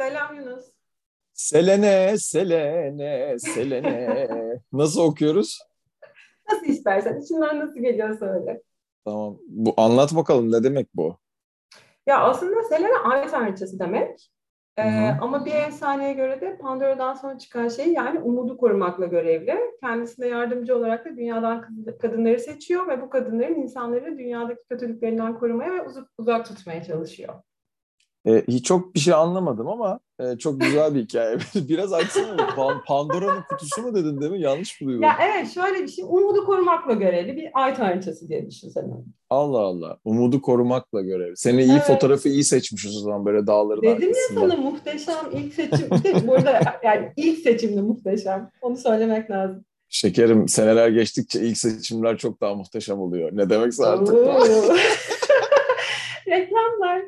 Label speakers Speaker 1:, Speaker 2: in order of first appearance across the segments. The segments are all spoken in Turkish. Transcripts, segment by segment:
Speaker 1: Selam Yunus.
Speaker 2: Selene, Selene, Selene. Nasıl okuyoruz?
Speaker 1: Nasıl istersen. İçinden nasıl geliyor söyle.
Speaker 2: Tamam. Bu anlat bakalım ne demek bu?
Speaker 1: Ya aslında Selene ay tanrıçası demek. Ee, ama bir efsaneye göre de Pandora'dan sonra çıkan şey yani umudu korumakla görevli. Kendisine yardımcı olarak da dünyadan kadınları seçiyor ve bu kadınların insanları dünyadaki kötülüklerinden korumaya ve uzak, uzak tutmaya çalışıyor.
Speaker 2: E, hiç çok bir şey anlamadım ama e, çok güzel bir hikaye. Biraz açsana. Pandora'nın kutusu mu dedin değil mi? Yanlış mı duydum?
Speaker 1: Ya evet şöyle bir şey. Umudu korumakla görevli bir ay tanrıçası diye düşünsene.
Speaker 2: Allah Allah. Umudu korumakla görevli. Seni iyi evet. fotoğrafı iyi seçmişiz o zaman böyle dağların
Speaker 1: Dedim
Speaker 2: arkasında.
Speaker 1: ya sana muhteşem ilk seçim. İşte burada yani ilk seçimde muhteşem. Onu söylemek lazım.
Speaker 2: Şekerim seneler geçtikçe ilk seçimler çok daha muhteşem oluyor. Ne demekse artık.
Speaker 1: Reklamlar.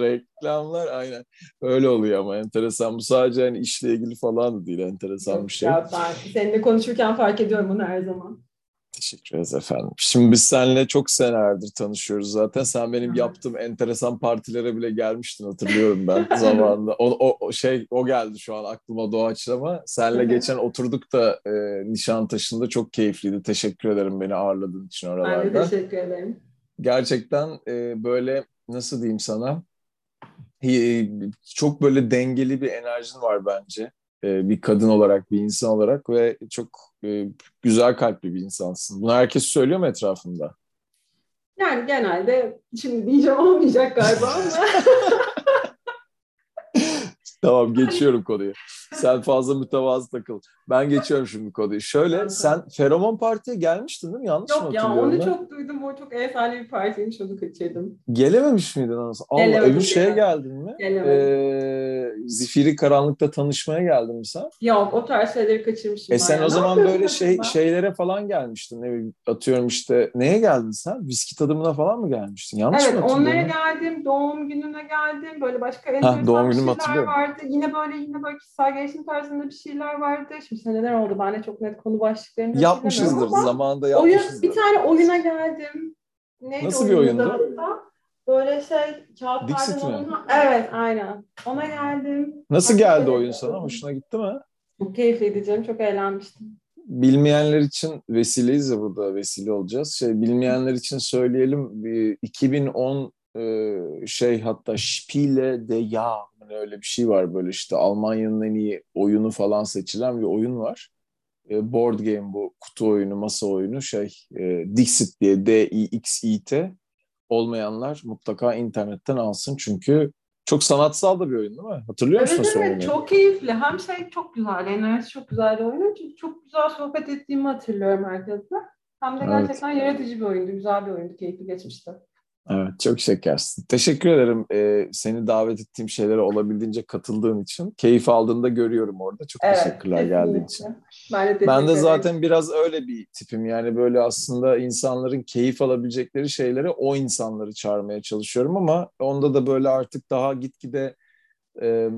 Speaker 2: Reklamlar aynen. Öyle oluyor ama enteresan. Bu sadece hani işle ilgili falan da değil. Enteresan bir şey.
Speaker 1: Ya ben seninle konuşurken fark ediyorum bunu her zaman.
Speaker 2: Teşekkür ederiz efendim. Şimdi biz seninle çok senelerdir tanışıyoruz zaten. Sen benim yaptığım enteresan partilere bile gelmiştin hatırlıyorum ben zamanında. O, o, şey o geldi şu an aklıma doğaçlama. Seninle geçen oturduk da e, Nişantaşı'nda çok keyifliydi. Teşekkür ederim beni ağırladığın için oralarda.
Speaker 1: Ben de teşekkür ederim
Speaker 2: gerçekten e, böyle nasıl diyeyim sana çok böyle dengeli bir enerjin var bence e, bir kadın olarak bir insan olarak ve çok e, güzel kalpli bir insansın. Bunu herkes söylüyor mu etrafında?
Speaker 1: Yani genelde şimdi diyeceğim olmayacak galiba ama.
Speaker 2: tamam geçiyorum konuyu. Sen fazla mütevazı takıl. Ben geçiyorum şimdi konuyu. Şöyle sen Feromon Parti'ye gelmiştin değil mi? Yanlış
Speaker 1: Yok
Speaker 2: mı
Speaker 1: ya
Speaker 2: hatırlıyorum?
Speaker 1: onu
Speaker 2: ben?
Speaker 1: çok duydum. O çok efsane bir partiymiş onu kaçırdım.
Speaker 2: Gelememiş miydin anasını? Allah öbür şeye
Speaker 1: ya.
Speaker 2: geldin mi?
Speaker 1: Gelemedim.
Speaker 2: Ee, Zifiri Karanlık'ta tanışmaya geldin mi sen?
Speaker 1: Yok o tarz şeyleri kaçırmışım.
Speaker 2: E sen o zaman böyle şey şeylere falan gelmiştin. Ne bileyim, atıyorum işte neye geldin sen? Viski tadımına falan mı gelmiştin? Yanlış
Speaker 1: Evet
Speaker 2: mı
Speaker 1: onlara
Speaker 2: hatırlıyorum?
Speaker 1: geldim, doğum gününe geldim, böyle başka enteresan
Speaker 2: doğum
Speaker 1: bir şeyler vardı. Yine böyle yine böyle kişisel gelişim tarzında bir şeyler vardı. Şimdi seneler oldu, ben de çok net konu başlıklarını
Speaker 2: Yapmışızdır. Zamanında
Speaker 1: Oyun,
Speaker 2: yapmışızdır.
Speaker 1: bir tane oyuna geldim. Neydi
Speaker 2: Nasıl bir oyundu?
Speaker 1: hatta? Böyle şey, kağıtlardan oyun- Evet, aynen. Ona geldim.
Speaker 2: Nasıl
Speaker 1: Başka
Speaker 2: geldi oyun sana? Hoşuna gitti mi?
Speaker 1: Çok keyifliydi canım, çok eğlenmiştim.
Speaker 2: Bilmeyenler için vesileyiz ya burada vesile olacağız. Şey bilmeyenler için söyleyelim. Bir 2010 e, şey hatta Spiele de hani öyle bir şey var böyle işte Almanya'nın en iyi oyunu falan seçilen bir oyun var. E, board game bu kutu oyunu, masa oyunu şey e, Dixit diye D-I-X-I-T olmayanlar mutlaka internetten alsın çünkü çok sanatsal da bir oyun değil mi? Hatırlıyor musun
Speaker 1: Evet
Speaker 2: sen
Speaker 1: evet,
Speaker 2: oyunu?
Speaker 1: çok keyifli. Hem şey çok güzel, enerjisi çok güzel oyun. Çünkü çok güzel sohbet ettiğimi hatırlıyorum herkesle. Hem de
Speaker 2: Evet.
Speaker 1: gerçekten yaratıcı bir oyundu, güzel bir oyundu, keyifli geçmişti.
Speaker 2: Evet, çok şekersin. Teşekkür ederim e, seni davet ettiğim şeylere olabildiğince katıldığın için. Keyif aldığını da görüyorum orada. Çok teşekkürler geldiğin için.
Speaker 1: Ben de,
Speaker 2: Ben de
Speaker 1: ederim.
Speaker 2: zaten biraz öyle bir tipim. Yani böyle aslında insanların keyif alabilecekleri şeylere o insanları çağırmaya çalışıyorum ama onda da böyle artık daha gitgide e,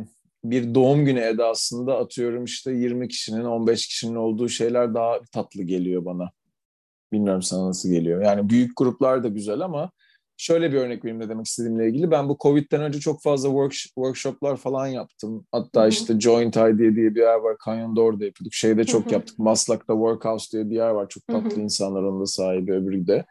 Speaker 2: bir doğum günü edasında atıyorum işte 20 kişinin 15 kişinin olduğu şeyler daha tatlı geliyor bana. Bilmiyorum sana nasıl geliyor. Yani büyük gruplar da güzel ama şöyle bir örnek vereyim ne demek istediğimle ilgili. Ben bu Covid'den önce çok fazla work- workshoplar falan yaptım. Hatta işte Joint Idea diye bir yer var. Canyon'da orada yapıyorduk. Şeyde çok yaptık. Maslak'ta Workhouse diye bir yer var. Çok tatlı insanlar onun da sahibi öbürü de.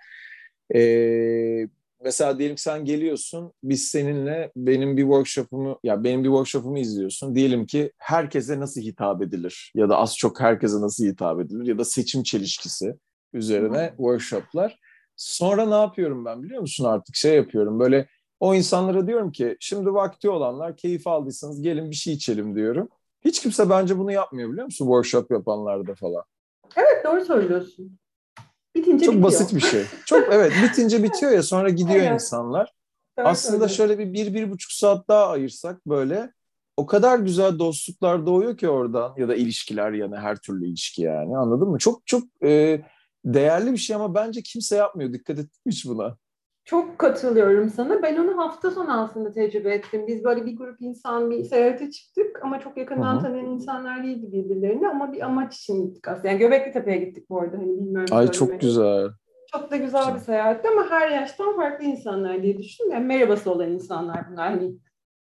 Speaker 2: Ee, mesela diyelim ki sen geliyorsun. Biz seninle benim bir workshopumu ya benim bir workshopumu izliyorsun. Diyelim ki herkese nasıl hitap edilir ya da az çok herkese nasıl hitap edilir ya da seçim çelişkisi üzerine workshoplar. Sonra ne yapıyorum ben biliyor musun artık şey yapıyorum böyle o insanlara diyorum ki şimdi vakti olanlar keyif aldıysanız gelin bir şey içelim diyorum. Hiç kimse bence bunu yapmıyor biliyor musun workshop yapanlarda falan.
Speaker 1: Evet doğru söylüyorsun. Bitince
Speaker 2: Çok
Speaker 1: bitiyor.
Speaker 2: basit bir şey. Çok evet bitince bitiyor ya sonra gidiyor
Speaker 1: Aynen.
Speaker 2: insanlar.
Speaker 1: Doğru
Speaker 2: Aslında
Speaker 1: söylüyorsun.
Speaker 2: şöyle bir, bir, bir buçuk saat daha ayırsak böyle o kadar güzel dostluklar doğuyor ki oradan ya da ilişkiler yani her türlü ilişki yani anladın mı? Çok çok e, değerli bir şey ama bence kimse yapmıyor. Dikkat hiç buna?
Speaker 1: Çok katılıyorum sana. Ben onu hafta sonu aslında tecrübe ettim. Biz böyle bir grup insan bir seyahate çıktık ama çok yakından Hı-hı. tanıyan insanlar değildi birbirlerini ama bir amaç için gittik aslında. Yani Göbekli Tepe'ye gittik bu arada. Hani bilmiyorum.
Speaker 2: Ay çok güzel.
Speaker 1: Çok da güzel bir seyahatti ama her yaştan farklı insanlar diye düşündüm. Yani merhabası olan insanlar bunlar. Hani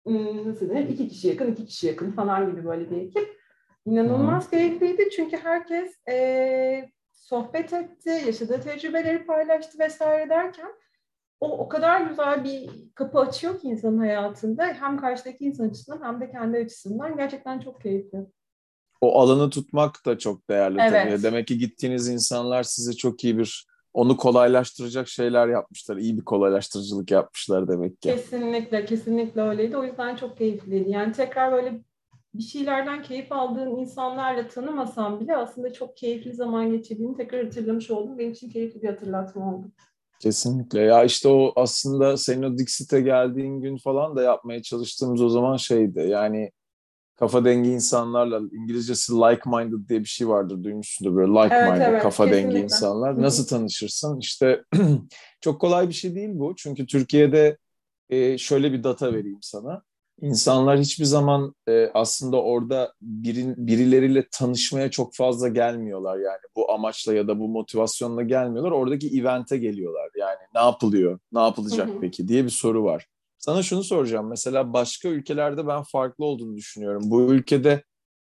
Speaker 1: hmm, nasıl denir? İki kişi yakın, iki kişi yakın falan gibi böyle bir ekip. İnanılmaz keyifliydi çünkü herkes e, sohbet etti, yaşadığı tecrübeleri paylaştı vesaire derken o o kadar güzel bir kapı açıyor ki insanın hayatında hem karşıdaki insan açısından hem de kendi açısından gerçekten çok keyifli.
Speaker 2: O alanı tutmak da çok değerli evet. tabii. Demek ki gittiğiniz insanlar size çok iyi bir onu kolaylaştıracak şeyler yapmışlar. İyi bir kolaylaştırıcılık yapmışlar demek ki.
Speaker 1: Kesinlikle, kesinlikle öyleydi. O yüzden çok keyifliydi. Yani tekrar böyle bir şeylerden keyif aldığın insanlarla tanımasam bile aslında çok keyifli zaman geçirdiğini tekrar hatırlamış oldum. Benim için keyifli bir hatırlatma oldu.
Speaker 2: Kesinlikle. Ya işte o aslında senin o Dixit'e geldiğin gün falan da yapmaya çalıştığımız o zaman şeydi. Yani kafa dengi insanlarla İngilizcesi like-minded diye bir şey vardır duymuşsundur böyle like-minded evet, evet, kafa kesinlikle. dengi insanlar. Nasıl tanışırsın? İşte çok kolay bir şey değil bu. Çünkü Türkiye'de e, şöyle bir data vereyim sana. İnsanlar hiçbir zaman e, aslında orada birin, birileriyle tanışmaya çok fazla gelmiyorlar yani bu amaçla ya da bu motivasyonla gelmiyorlar. Oradaki evente geliyorlar yani ne yapılıyor, ne yapılacak peki diye bir soru var. Sana şunu soracağım. Mesela başka ülkelerde ben farklı olduğunu düşünüyorum. Bu ülkede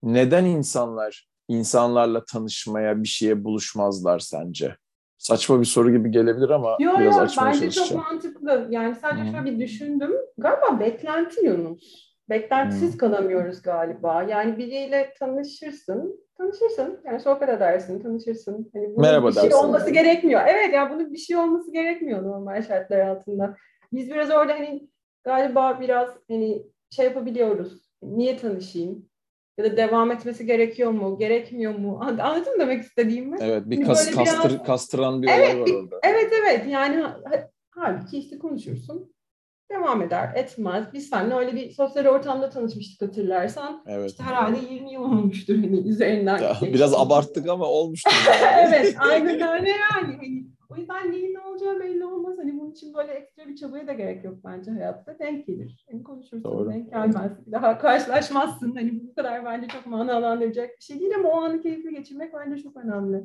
Speaker 2: neden insanlar insanlarla tanışmaya, bir şeye buluşmazlar sence? Saçma bir soru gibi gelebilir ama
Speaker 1: yo,
Speaker 2: biraz
Speaker 1: yo,
Speaker 2: açmaya
Speaker 1: bence çalışacağım. çok mantıklı. Yani sadece şöyle bir düşündüm. Galiba beklenti Yunus. Beklentisiz hmm. kalamıyoruz galiba. Yani biriyle tanışırsın, tanışırsın. Yani sohbet edersin, tanışırsın. Hani bunun
Speaker 2: Merhaba
Speaker 1: bir şey olması yani. gerekmiyor. Evet ya yani bunun bir şey olması gerekmiyor normal şartlar altında. Biz biraz orada hani galiba biraz hani şey yapabiliyoruz. Niye tanışayım? Ya da devam etmesi gerekiyor mu? Gerekmiyor mu? Anladın mı demek istediğimi?
Speaker 2: Evet bir hani kas, kastır, biraz... kastıran bir
Speaker 1: evet,
Speaker 2: olay var orada.
Speaker 1: Evet evet yani halbuki işte konuşursun. Devam eder, etmez. Biz seninle öyle bir sosyal ortamda tanışmıştık hatırlarsan. Evet. İşte herhalde 20 yıl olmuştur hani üzerinden. Ya,
Speaker 2: biraz abarttık ama olmuştur.
Speaker 1: evet aynen öyle yani. Hani o yüzden neyin ne olacağı belli olmaz. Hani bunun için böyle ekstra bir çabaya da gerek yok bence hayatta. Denk gelir. Hani konuşursun, Doğru. denk gelmez. Daha karşılaşmazsın. Hani bu kadar bence çok manalandıracak bir şey değil ama o anı keyifli geçirmek bence çok önemli.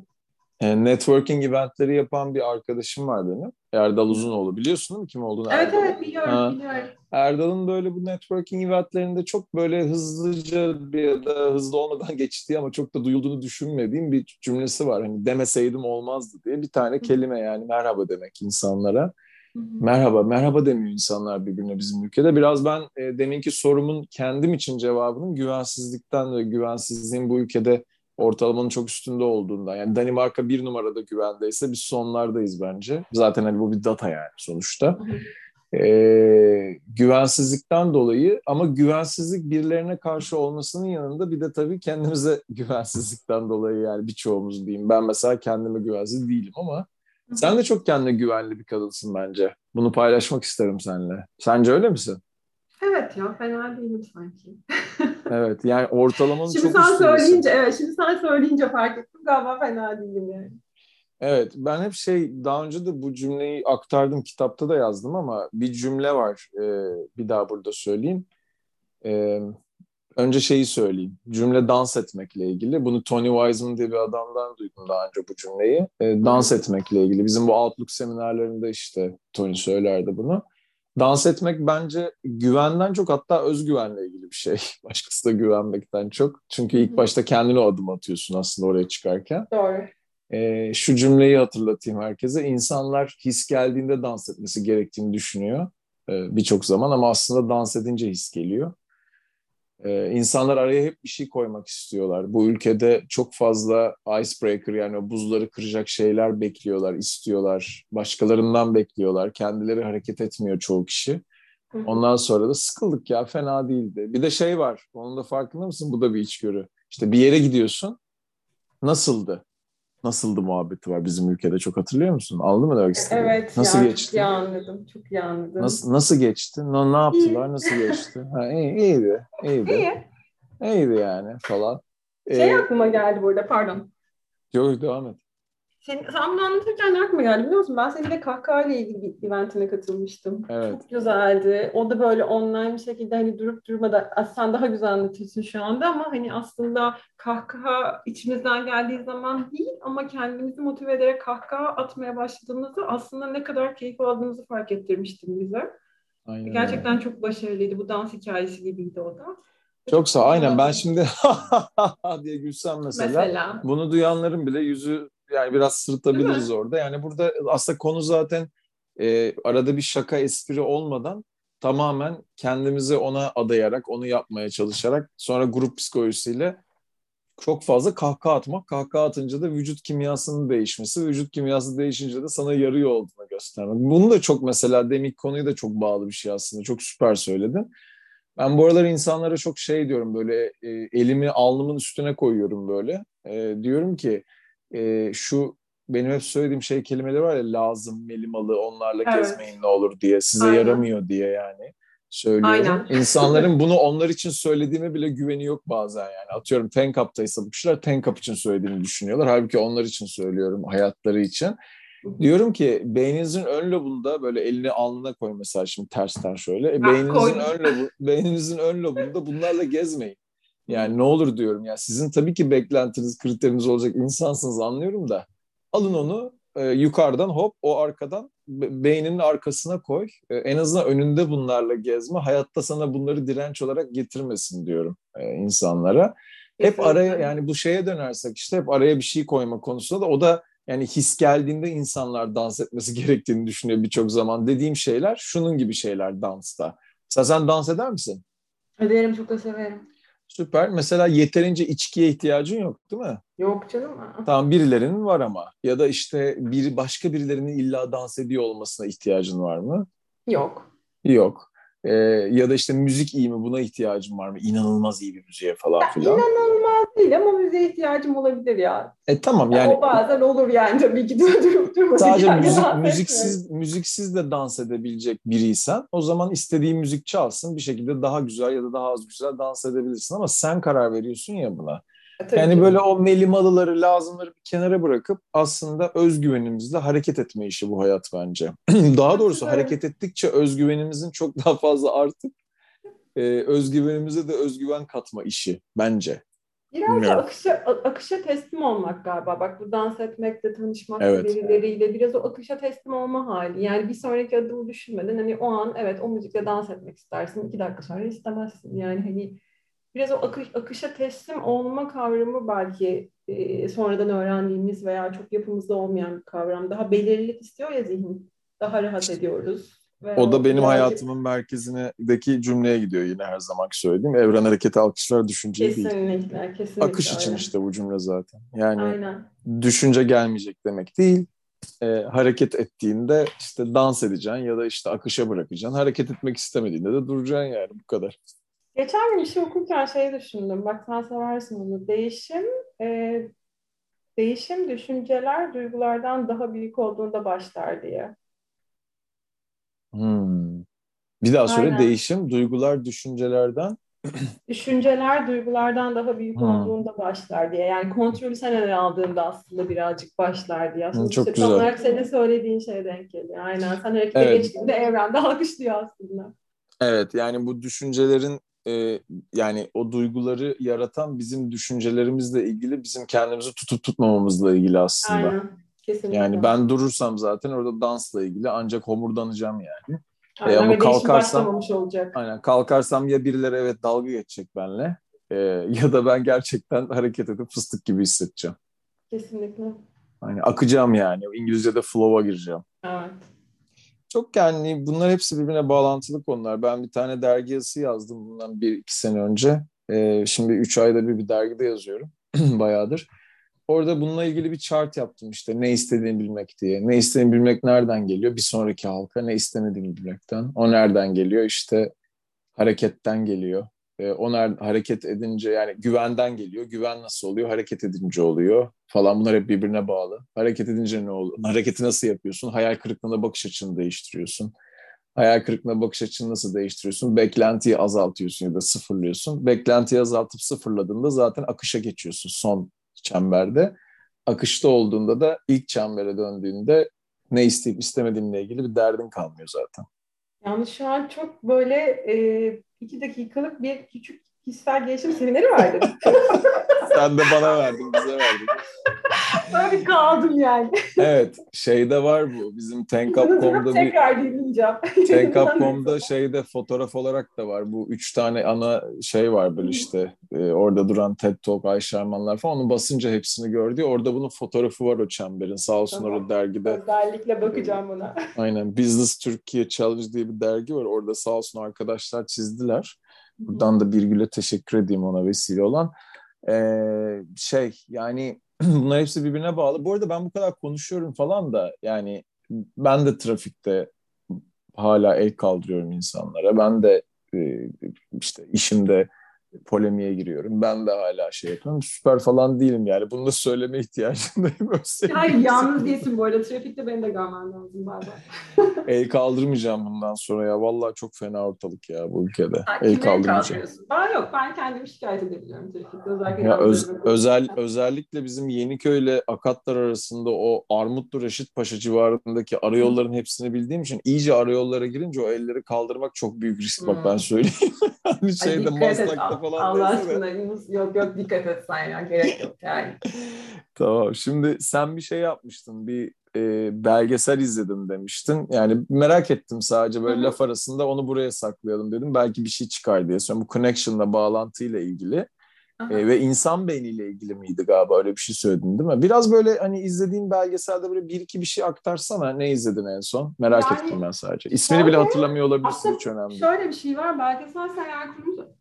Speaker 2: E, networking eventleri yapan bir arkadaşım var benim. Erdal Uzunoğlu. Biliyorsun değil mi kim olduğunu?
Speaker 1: Evet Erdal? evet biliyorum, ha. biliyorum.
Speaker 2: Erdal'ın böyle bu networking eventlerinde çok böyle hızlıca bir ya da hızlı olmadan geçtiği ama çok da duyulduğunu düşünmediğim bir cümlesi var. Hani demeseydim olmazdı diye bir tane kelime yani merhaba demek insanlara. Merhaba, merhaba demiyor insanlar birbirine bizim ülkede. Biraz ben e, deminki sorumun kendim için cevabının güvensizlikten ve güvensizliğin bu ülkede ortalamanın çok üstünde olduğundan. Yani Danimarka bir numarada güvendeyse biz sonlardayız bence. Zaten hani bu bir data yani sonuçta. Ee, güvensizlikten dolayı ama güvensizlik birilerine karşı olmasının yanında bir de tabii kendimize güvensizlikten dolayı yani birçoğumuz diyeyim. Ben mesela kendime güvensiz değilim ama sen de çok kendine güvenli bir kadınsın bence. Bunu paylaşmak isterim seninle. Sence öyle misin?
Speaker 1: Evet ya fena değilim sanki.
Speaker 2: evet yani ortalamanın
Speaker 1: şimdi
Speaker 2: çok
Speaker 1: sen söyleyince evet şimdi sen söyleyince fark ettim galiba fena değilim yani.
Speaker 2: Evet ben hep şey daha önce de bu cümleyi aktardım kitapta da yazdım ama bir cümle var e, bir daha burada söyleyeyim. E, önce şeyi söyleyeyim. Cümle dans etmekle ilgili. Bunu Tony Wiseman diye bir adamdan duydum daha önce bu cümleyi. E, dans etmekle ilgili. Bizim bu Outlook seminerlerinde işte Tony söylerdi bunu dans etmek bence güvenden çok hatta özgüvenle ilgili bir şey. Başkası da güvenmekten çok. Çünkü ilk başta kendine adım atıyorsun aslında oraya çıkarken.
Speaker 1: Doğru.
Speaker 2: Ee, şu cümleyi hatırlatayım herkese. İnsanlar his geldiğinde dans etmesi gerektiğini düşünüyor ee, birçok zaman ama aslında dans edince his geliyor. Ee, insanlar araya hep bir şey koymak istiyorlar. Bu ülkede çok fazla icebreaker yani o buzları kıracak şeyler bekliyorlar, istiyorlar. Başkalarından bekliyorlar. Kendileri hareket etmiyor çoğu kişi. Ondan sonra da sıkıldık ya fena değildi. Bir de şey var. Onun da farkında mısın? Bu da bir içgörü. İşte bir yere gidiyorsun. Nasıldı? Nasıldı muhabbeti var bizim ülkede çok hatırlıyor musun? Aldın mı demek
Speaker 1: istedim? Evet. Nasıl ya, geçti? Çok iyi anladım. Çok iyi anladım.
Speaker 2: Nasıl, nasıl geçti? Ne, ne yaptılar? Nasıl geçti? Ha, iyi, iyiydi. İyiydi. İyi. İyiydi yani falan.
Speaker 1: Şey ee, aklıma geldi burada pardon.
Speaker 2: Yok devam et.
Speaker 1: Sen, sen bunu anlatırken ne aklıma geldi biliyor musun? Ben seninle kahkaha ile ilgili bir eventine katılmıştım.
Speaker 2: Evet.
Speaker 1: Çok güzeldi. O da böyle online bir şekilde hani durup durmadan sen daha güzel anlatıyorsun şu anda ama hani aslında kahkaha içimizden geldiği zaman değil ama kendimizi motive ederek kahkaha atmaya başladığımızda aslında ne kadar keyif aldığımızı fark ettirmiştin bize. Aynen. Gerçekten çok başarılıydı. Bu dans hikayesi gibiydi o da.
Speaker 2: Çok sağ Aynen ben şimdi diye gülsem mesela, mesela bunu duyanların bile yüzü yani biraz sırıtabiliriz orada. Yani burada aslında konu zaten e, arada bir şaka espri olmadan tamamen kendimizi ona adayarak, onu yapmaya çalışarak sonra grup psikolojisiyle çok fazla kahkaha atmak. Kahkaha atınca da vücut kimyasının değişmesi, vücut kimyası değişince de sana yarıyor olduğunu göstermek. Bunu da çok mesela demik konuyu da çok bağlı bir şey aslında. Çok süper söyledin. Ben bu aralar insanlara çok şey diyorum böyle e, elimi alnımın üstüne koyuyorum böyle. E, diyorum ki e, şu benim hep söylediğim şey kelimeleri var ya lazım, melimalı, onlarla evet. gezmeyin ne olur diye, size Aynen. yaramıyor diye yani söylüyorum. Aynen. İnsanların bunu onlar için söylediğime bile güveni yok bazen yani. Atıyorum Tenkap'taysa bu kişiler Tenkap için söylediğini düşünüyorlar. Halbuki onlar için söylüyorum, hayatları için. Diyorum ki beyninizin ön lobunda böyle elini alnına koy mesela şimdi tersten şöyle. E, beyninizin ön lobu, beyninizin ön lobunda bunlarla gezmeyin. Yani ne olur diyorum ya sizin tabii ki beklentiniz, kriteriniz olacak insansınız anlıyorum da alın onu e, yukarıdan hop o arkadan beyninin arkasına koy. E, en azından önünde bunlarla gezme. Hayatta sana bunları direnç olarak getirmesin diyorum e, insanlara. Hep araya yani bu şeye dönersek işte hep araya bir şey koyma konusunda da o da yani his geldiğinde insanlar dans etmesi gerektiğini düşünüyor birçok zaman. Dediğim şeyler şunun gibi şeyler dansta. Mesela sen dans eder misin?
Speaker 1: Ederim çok da severim.
Speaker 2: Süper. Mesela yeterince içkiye ihtiyacın yok değil mi?
Speaker 1: Yok canım.
Speaker 2: Tamam birilerinin var ama. Ya da işte bir başka birilerinin illa dans ediyor olmasına ihtiyacın var mı?
Speaker 1: Yok.
Speaker 2: Yok. Ee, ya da işte müzik iyi mi buna ihtiyacım var mı? İnanılmaz iyi bir müziğe falan filan.
Speaker 1: İnanılmaz değil ama müziğe ihtiyacım olabilir ya.
Speaker 2: E tamam yani.
Speaker 1: O bazen olur yani tabii ki durup durmadan.
Speaker 2: Sadece müzik, müziksiz, müziksiz de dans edebilecek biriysen o zaman istediğin müzik çalsın bir şekilde daha güzel ya da daha az güzel dans edebilirsin ama sen karar veriyorsun ya buna. E, yani ki. böyle o melimalıları, lazımları bir kenara bırakıp aslında özgüvenimizle hareket etme işi bu hayat bence. daha doğrusu hareket ettikçe özgüvenimizin çok daha fazla artıp e, özgüvenimize de özgüven katma işi bence.
Speaker 1: Biraz da akışa, akışa teslim olmak galiba. Bak bu dans etmekte, tanışmak evet. birileriyle biraz o akışa teslim olma hali. Yani bir sonraki adımı düşünmeden hani o an evet o müzikle dans etmek istersin. iki dakika sonra istemezsin. Yani hani biraz o akış, akışa teslim olma kavramı belki e, sonradan öğrendiğimiz veya çok yapımızda olmayan bir kavram. Daha belirlilik istiyor ya zihin. Daha rahat ediyoruz.
Speaker 2: Ve o da benim hayatımın merkezindeki cümleye gidiyor yine her zaman söylediğim. Evren hareketi alkışlar düşünce
Speaker 1: değil. Kesinlikle, kesinlikle.
Speaker 2: Akış için işte bu cümle zaten. Yani Aynen. düşünce gelmeyecek demek değil. E, hareket ettiğinde işte dans edeceksin ya da işte akışa bırakacaksın. Hareket etmek istemediğinde de duracaksın yani bu kadar.
Speaker 1: Geçen gün bir şey okurken şey düşündüm. Bak sen seversin bunu. Değişim e, değişim düşünceler duygulardan daha büyük olduğunda başlar diye.
Speaker 2: Hmm. Bir daha söyle Aynen. değişim duygular düşüncelerden
Speaker 1: düşünceler duygulardan daha büyük hmm. olduğunda başlar diye. Yani kontrolü sen ele aldığında aslında birazcık başlar diye. Aslında
Speaker 2: Çok güzel. Tam
Speaker 1: olarak senin söylediğin şeye denk geliyor. Aynen. Sen harekete evet. geçtiğinde evrende alkışlıyor aslında.
Speaker 2: Evet yani bu düşüncelerin e, yani o duyguları yaratan bizim düşüncelerimizle ilgili bizim kendimizi tutup tutmamamızla ilgili aslında.
Speaker 1: Aynen. Kesinlikle.
Speaker 2: Yani ben durursam zaten orada dansla ilgili ancak homurdanacağım yani.
Speaker 1: Aynen, e, ama kalkarsam olacak.
Speaker 2: Aynen kalkarsam ya birileri evet dalga geçecek benle e, ya da ben gerçekten hareket edip fıstık gibi hissedeceğim.
Speaker 1: Kesinlikle.
Speaker 2: Hani akacağım yani. İngilizce'de flow'a gireceğim.
Speaker 1: Evet.
Speaker 2: Çok yani bunlar hepsi birbirine bağlantılı konular. Ben bir tane dergi yazısı yazdım bundan bir iki sene önce. Ee, şimdi üç ayda bir bir dergide yazıyorum. Bayağıdır. Orada bununla ilgili bir chart yaptım işte ne istediğini bilmek diye. Ne istediğini bilmek nereden geliyor? Bir sonraki halka ne istemediğini bilmekten. O nereden geliyor? İşte hareketten geliyor. E, onlar hareket edince yani güvenden geliyor. Güven nasıl oluyor? Hareket edince oluyor falan. Bunlar hep birbirine bağlı. Hareket edince ne oluyor? Hareketi nasıl yapıyorsun? Hayal kırıklığına bakış açını değiştiriyorsun. Hayal kırıklığına bakış açını nasıl değiştiriyorsun? Beklentiyi azaltıyorsun ya da sıfırlıyorsun. Beklentiyi azaltıp sıfırladığında zaten akışa geçiyorsun son çemberde. Akışta olduğunda da ilk çembere döndüğünde ne isteyip istemediğinle ilgili bir derdin kalmıyor zaten.
Speaker 1: Yani şu an çok böyle e, iki dakikalık bir küçük kişisel gelişim semineri verdin.
Speaker 2: Sen de bana verdin, bize verdin.
Speaker 1: Böyle kaldım yani.
Speaker 2: Evet, şeyde var bu. Bizim Tenkap.com'da bir...
Speaker 1: Tekrar dinleyeceğim.
Speaker 2: Tenkap.com'da şeyde fotoğraf olarak da var. Bu üç tane ana şey var böyle işte. E, orada duran TED Talk, Ayşe Armanlar falan. Onu basınca hepsini gördü. Orada bunun fotoğrafı var o çemberin. Sağ olsun tamam. orada dergide.
Speaker 1: Özellikle bakacağım buna.
Speaker 2: Aynen. Business Türkiye Challenge diye bir dergi var. Orada sağ olsun arkadaşlar çizdiler. Buradan da Birgül'e teşekkür edeyim ona vesile olan. Ee, şey yani bunlar hepsi birbirine bağlı. Bu arada ben bu kadar konuşuyorum falan da yani ben de trafikte hala el kaldırıyorum insanlara. Ben de e, işte işimde polemiğe giriyorum. Ben de hala şey yapıyorum. Süper falan değilim yani. Bunu da söyleme ihtiyacındayım.
Speaker 1: Hayır yalnız değilsin bu arada. Trafikte beni de görmen lazım bazen.
Speaker 2: El kaldırmayacağım bundan sonra ya. Vallahi çok fena ortalık ya bu ülkede. Sen el kaldırmayacağım.
Speaker 1: Ben yok. Ben kendimi şikayet edebiliyorum trafikte. Özellikle,
Speaker 2: ya öz, özel, özellikle bizim Yeniköy ile Akatlar arasında o Armutlu Reşit Paşa civarındaki arayolların hepsini bildiğim için iyice arayollara girince o elleri kaldırmak çok büyük risk. Bak ben söyleyeyim. hani şeyde Maslak'ta falan.
Speaker 1: Allah aşkına Yunus yok yok dikkat et sen ya gerek yok yani.
Speaker 2: tamam şimdi sen bir şey yapmıştın bir e, belgesel izledim demiştin. Yani merak ettim sadece böyle Hı-hı. laf arasında onu buraya saklayalım dedim. Belki bir şey çıkar diye. Sonra bu connection'la bağlantıyla ilgili. E, ve insan beyniyle ilgili miydi galiba öyle bir şey söyledin değil mi? Biraz böyle hani izlediğin belgeselde böyle bir iki bir şey aktarsana. Ne izledin en son? Merak yani, ettim ben sadece. İsmini şöyle, bile hatırlamıyor olabilirsin hiç önemli
Speaker 1: Şöyle bir şey var. Belgesel seyahat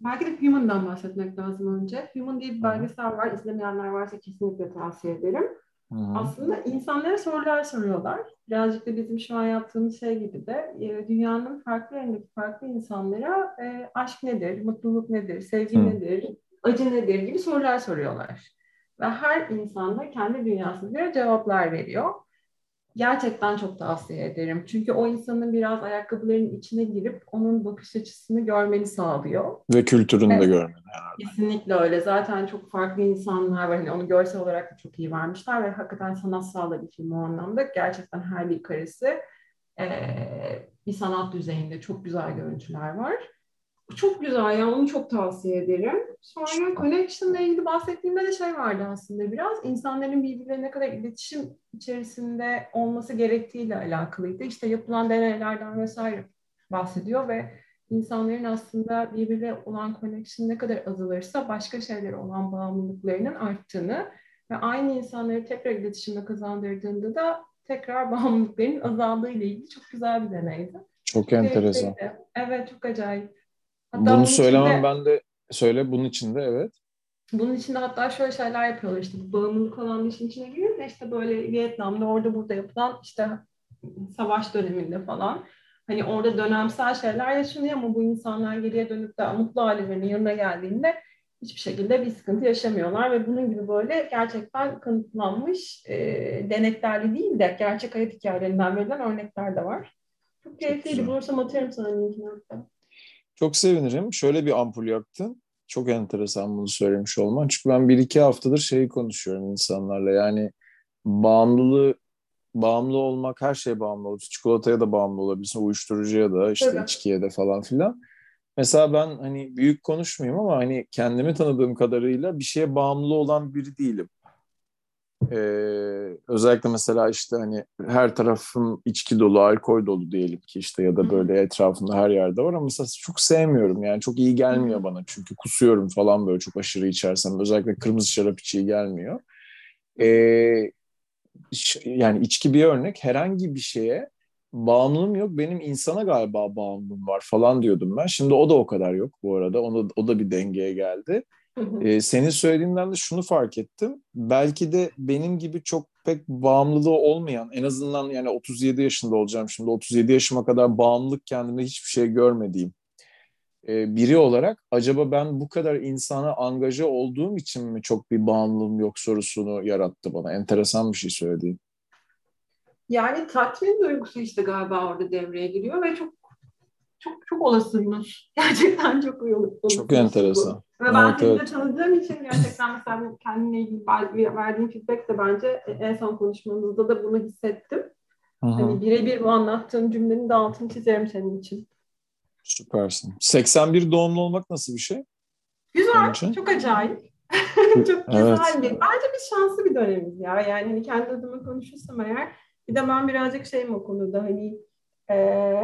Speaker 1: belki de Human'dan bahsetmek lazım önce. Human diye bir belgesel var. İzlemeyenler varsa kesinlikle tavsiye ederim. Hı-hı. Aslında insanlara sorular soruyorlar. Birazcık da bizim şu an yaptığımız şey gibi de e, dünyanın farklı yerindeki farklı insanlara e, aşk nedir, mutluluk nedir, sevgi Hı. nedir, acı nedir gibi sorular soruyorlar. Ve her insan da kendi dünyasına göre cevaplar veriyor. Gerçekten çok tavsiye ederim. Çünkü o insanın biraz ayakkabılarının içine girip onun bakış açısını görmeni sağlıyor.
Speaker 2: Ve kültürünü evet. de görmeni
Speaker 1: herhalde. Kesinlikle öyle. Zaten çok farklı insanlar var. Hani onu görsel olarak da çok iyi vermişler ve hakikaten sanatsal da bir film o anlamda. Gerçekten her bir karesi e, bir sanat düzeyinde çok güzel görüntüler var. Çok güzel ya onu çok tavsiye ederim. Sonra Connection ile ilgili bahsettiğimde de şey vardı aslında biraz. insanların birbirine ne kadar iletişim içerisinde olması gerektiğiyle alakalıydı. İşte yapılan deneylerden vesaire bahsediyor ve insanların aslında birbirine olan connection ne kadar azalırsa başka şeylere olan bağımlılıklarının arttığını ve aynı insanları tekrar iletişimde kazandırdığında da tekrar bağımlılıkların azaldığı ile ilgili çok güzel bir deneydi.
Speaker 2: Çok enteresan.
Speaker 1: Evet çok acayip.
Speaker 2: Hatta Bunu söylemem içinde, ben de söyle bunun içinde evet.
Speaker 1: Bunun içinde hatta şöyle şeyler yapıyorlar işte bağımlılık olan işin içine giriyor işte böyle Vietnam'da orada burada yapılan işte savaş döneminde falan hani orada dönemsel şeyler yaşanıyor ama bu insanlar geriye dönüp de mutlu ailelerinin yanına geldiğinde hiçbir şekilde bir sıkıntı yaşamıyorlar ve bunun gibi böyle gerçekten kanıtlanmış e, deneklerli değil de gerçek hayat hikayelerinden verilen örnekler de var. Çok keyifliydi. Bulursam atarım sana linkini hatta.
Speaker 2: Çok sevinirim. Şöyle bir ampul yaktın. Çok enteresan bunu söylemiş olman. Çünkü ben bir iki haftadır şeyi konuşuyorum insanlarla. Yani bağımlılığı bağımlı olmak her şey bağımlı olur. Çikolataya da bağımlı olabilirsin, uyuşturucuya da, işte evet. içkiye de falan filan. Mesela ben hani büyük konuşmayayım ama hani kendimi tanıdığım kadarıyla bir şeye bağımlı olan biri değilim. Ee, özellikle mesela işte hani her tarafım içki dolu, alkol dolu diyelim ki işte ya da böyle etrafımda her yerde var ama mesela çok sevmiyorum. Yani çok iyi gelmiyor bana çünkü kusuyorum falan böyle çok aşırı içersem. Özellikle kırmızı şarap hiç iyi gelmiyor. Ee, yani içki bir örnek. Herhangi bir şeye bağımlılığım yok. Benim insana galiba bağımlılığım var falan diyordum ben. Şimdi o da o kadar yok bu arada. Onu, o da bir dengeye geldi. Ee, senin söylediğinden de şunu fark ettim. Belki de benim gibi çok pek bağımlılığı olmayan, en azından yani 37 yaşında olacağım şimdi, 37 yaşıma kadar bağımlılık kendimde hiçbir şey görmediğim e, biri olarak acaba ben bu kadar insana angaja olduğum için mi çok bir bağımlılığım yok sorusunu yarattı bana. Enteresan bir şey söylediğin.
Speaker 1: Yani tatmin duygusu işte galiba orada devreye giriyor ve çok çok çok olasıymış. Gerçekten çok olasıymış.
Speaker 2: Çok enteresan.
Speaker 1: Bu. Ve ben evet, evet. tanıdığım için gerçekten mesela kendine ilgili verdiğim feedback de bence en son konuşmamızda da bunu hissettim. Hani birebir bu anlattığın cümlenin de altını çizerim senin için.
Speaker 2: Süpersin. 81 doğumlu olmak nasıl bir şey?
Speaker 1: Güzel, çok acayip. çok güzel evet. bir, bence bir şanslı bir dönemiz ya. Yani hani kendi adıma konuşursam eğer bir de ben birazcık şeyim o konuda hani e,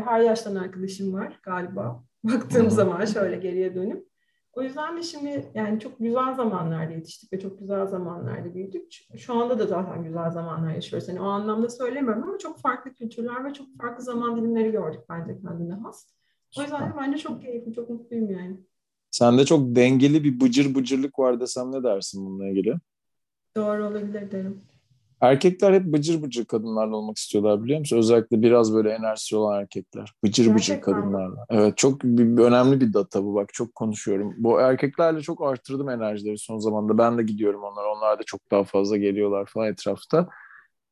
Speaker 1: her yaştan arkadaşım var galiba. Baktığım zaman şöyle geriye dönüp. O yüzden de şimdi yani çok güzel zamanlarda yetiştik ve çok güzel zamanlarda büyüdük. Şu anda da zaten güzel zamanlar yaşıyoruz. Yani o anlamda söylemiyorum ama çok farklı kültürler ve çok farklı zaman dilimleri gördük bence kendine has. O yüzden de bence çok keyifli, çok mutluyum yani.
Speaker 2: Sende çok dengeli bir bıcır bıcırlık var desem ne dersin bununla ilgili?
Speaker 1: Doğru olabilir derim.
Speaker 2: Erkekler hep bıcır bıcır kadınlarla olmak istiyorlar biliyor musun? Özellikle biraz böyle enerjisi olan erkekler. Bıcır Gerçekten. bıcır kadınlarla. Evet çok bir, önemli bir data bu bak çok konuşuyorum. Bu erkeklerle çok arttırdım enerjileri son zamanda. Ben de gidiyorum onlara. Onlar da çok daha fazla geliyorlar falan etrafta.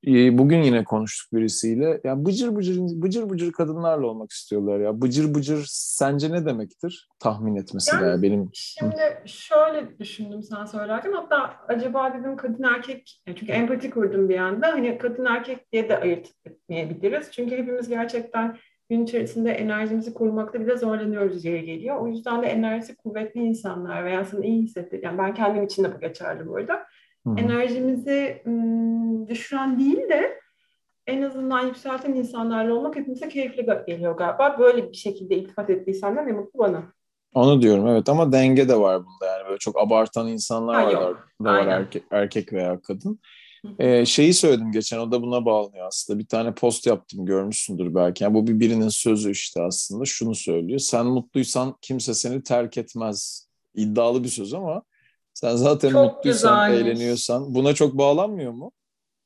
Speaker 2: Ee, bugün yine konuştuk birisiyle. Ya bıcır bıcır bıcır bıcır kadınlarla olmak istiyorlar ya. Bıcır bıcır sence ne demektir? Tahmin etmesi yani, ya benim.
Speaker 1: Şimdi şöyle düşündüm sen söylerken. Hatta acaba dedim kadın erkek çünkü empati kurdum bir anda. Hani kadın erkek diye de ayırt etmeyebiliriz. Çünkü hepimiz gerçekten gün içerisinde enerjimizi korumakta bile zorlanıyoruz yere geliyor. O yüzden de enerjisi kuvvetli insanlar veya sana iyi hissettir. Yani ben kendim için de bu geçerli bu arada Hı. Enerjimizi ım, düşüren değil de en azından yükselten insanlarla olmak hepimize keyifli geliyor galiba. Böyle bir şekilde iltifat ettiysen de ne mutlu bana.
Speaker 2: Onu diyorum evet ama denge de var bunda yani böyle çok abartan insanlar ha, var, da var erkek, erkek veya kadın. Ee, şeyi söyledim geçen o da buna bağlanıyor aslında. Bir tane post yaptım görmüşsündür belki. Yani bu bir birinin sözü işte aslında şunu söylüyor. Sen mutluysan kimse seni terk etmez. İddialı bir söz ama sen zaten çok mutluysan, güzelmiş. eğleniyorsan buna çok bağlanmıyor mu?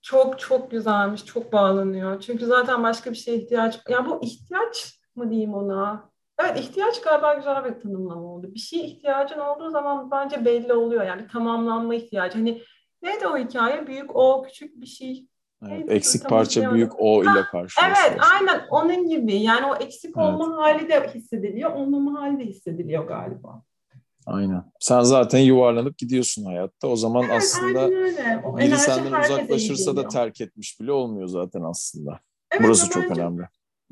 Speaker 1: Çok çok güzelmiş, çok bağlanıyor. Çünkü zaten başka bir şeye ihtiyaç... Ya bu ihtiyaç mı diyeyim ona? Evet ihtiyaç galiba güzel bir tanımlama oldu. Bir şeye ihtiyacın olduğu zaman bence belli oluyor. Yani tamamlanma ihtiyacı. Hani neydi o hikaye? Büyük O, küçük bir şey.
Speaker 2: Evet, eksik parça büyük O ile karşılaşıyor.
Speaker 1: Evet aynen onun gibi. Yani o eksik olma evet. hali de hissediliyor, olmama hali de hissediliyor galiba.
Speaker 2: Aynen. Sen zaten yuvarlanıp gidiyorsun hayatta. O zaman evet, aslında biri senden uzaklaşırsa da terk etmiş bile olmuyor zaten aslında. Evet, Burası çok bence, önemli.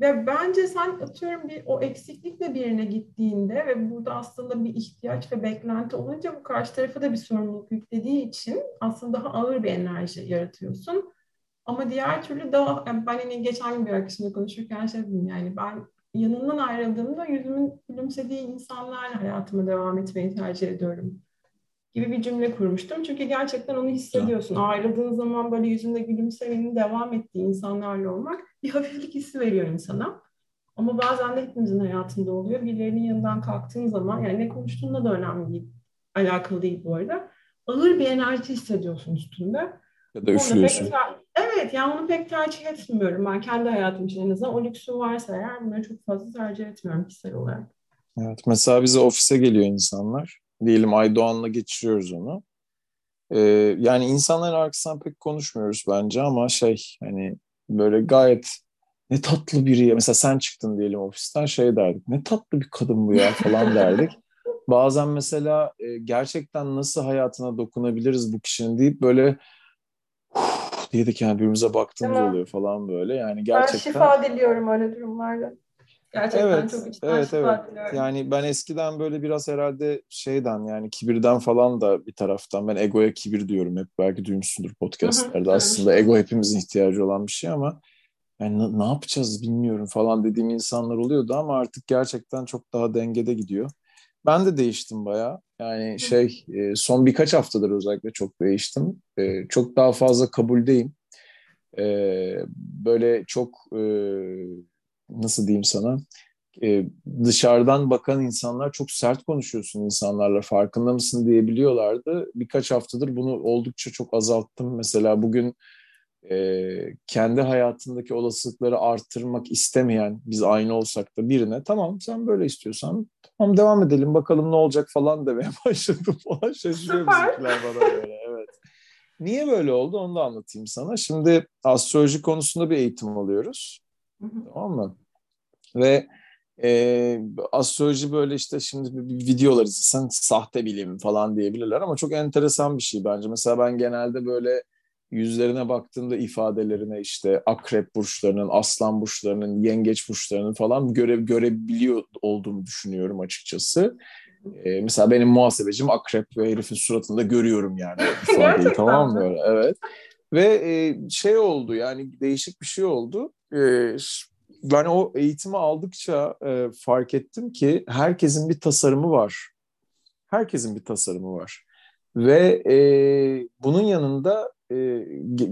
Speaker 1: Ve bence sen atıyorum bir o eksiklikle birine gittiğinde ve burada aslında bir ihtiyaç ve beklenti olunca bu karşı tarafa da bir sorumluluk yüklediği için aslında daha ağır bir enerji yaratıyorsun. Ama diğer türlü daha yani ben yine geçen gün bir arkadaşımla konuşurken şey dedim yani ben yanından ayrıldığımda yüzümün gülümsediği insanlarla hayatıma devam etmeyi tercih ediyorum gibi bir cümle kurmuştum. Çünkü gerçekten onu hissediyorsun. Ayrıldığın zaman böyle yüzünde gülümsemenin devam ettiği insanlarla olmak bir hafiflik hissi veriyor insana. Ama bazen de hepimizin hayatında oluyor. Birilerinin yanından kalktığın zaman yani ne konuştuğunda da önemli değil. Alakalı değil bu arada. Ağır bir enerji hissediyorsun üstünde.
Speaker 2: Ya da üflüyorsun.
Speaker 1: Evet yani onu pek tercih etmiyorum ben kendi hayatım için en azından. O lüksü varsa eğer bunları çok fazla tercih etmiyorum kişisel olarak.
Speaker 2: Evet mesela bize ofise geliyor insanlar. Diyelim Aydoğan'la geçiriyoruz onu. Ee, yani insanların arkasından pek konuşmuyoruz bence ama şey hani böyle gayet ne tatlı biri ya. Mesela sen çıktın diyelim ofisten şey derdik. Ne tatlı bir kadın bu ya falan derdik. Bazen mesela e, gerçekten nasıl hayatına dokunabiliriz bu kişinin deyip böyle diye de yani birbirimize baktığımız evet. oluyor falan böyle. Yani gerçekten.
Speaker 1: Ben şifa diliyorum öyle durumlarda. Gerçekten evet, çok içten
Speaker 2: evet, evet. Diliyorum. Yani ben eskiden böyle biraz herhalde şeyden yani kibirden falan da bir taraftan ben egoya kibir diyorum hep belki duymuşsundur podcastlerde aslında ego hepimizin ihtiyacı olan bir şey ama yani ne yapacağız bilmiyorum falan dediğim insanlar oluyordu ama artık gerçekten çok daha dengede gidiyor. Ben de değiştim baya. Yani şey e, son birkaç haftadır özellikle çok değiştim. E, çok daha fazla kabuldeyim. E, böyle çok nasıl diyeyim sana dışarıdan bakan insanlar çok sert konuşuyorsun insanlarla farkında mısın diyebiliyorlardı. Birkaç haftadır bunu oldukça çok azalttım. Mesela bugün kendi hayatındaki olasılıkları arttırmak istemeyen biz aynı olsak da birine tamam sen böyle istiyorsan tamam devam edelim bakalım ne olacak falan demeye başladım falan şaşırıyor bizimkiler bana böyle evet. Niye böyle oldu onu da anlatayım sana. Şimdi astroloji konusunda bir eğitim alıyoruz. Tamam mı? Ve e, astroloji böyle işte şimdi videolar izlesen sahte bilim falan diyebilirler ama çok enteresan bir şey bence. Mesela ben genelde böyle yüzlerine baktığımda ifadelerine işte akrep burçlarının, aslan burçlarının, yengeç burçlarının falan göre, görebiliyor olduğumu düşünüyorum açıkçası. Ee, mesela benim muhasebecim akrep ve herifin suratında görüyorum yani ifadeyi tamam mı böyle? Evet. Ve e, şey oldu yani değişik bir şey oldu. E, ben o eğitimi aldıkça e, fark ettim ki herkesin bir tasarımı var. Herkesin bir tasarımı var. Ve e, bunun yanında e,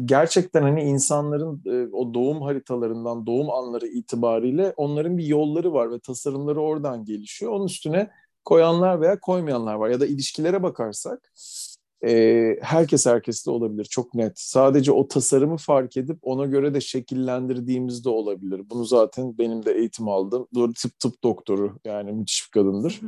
Speaker 2: gerçekten hani insanların e, o doğum haritalarından, doğum anları itibariyle onların bir yolları var ve tasarımları oradan gelişiyor. Onun üstüne koyanlar veya koymayanlar var. Ya da ilişkilere bakarsak e, herkes herkesle olabilir çok net. Sadece o tasarımı fark edip ona göre de şekillendirdiğimizde olabilir. Bunu zaten benim de eğitim aldım. Doğru tıp tıp doktoru yani müthiş bir kadındır.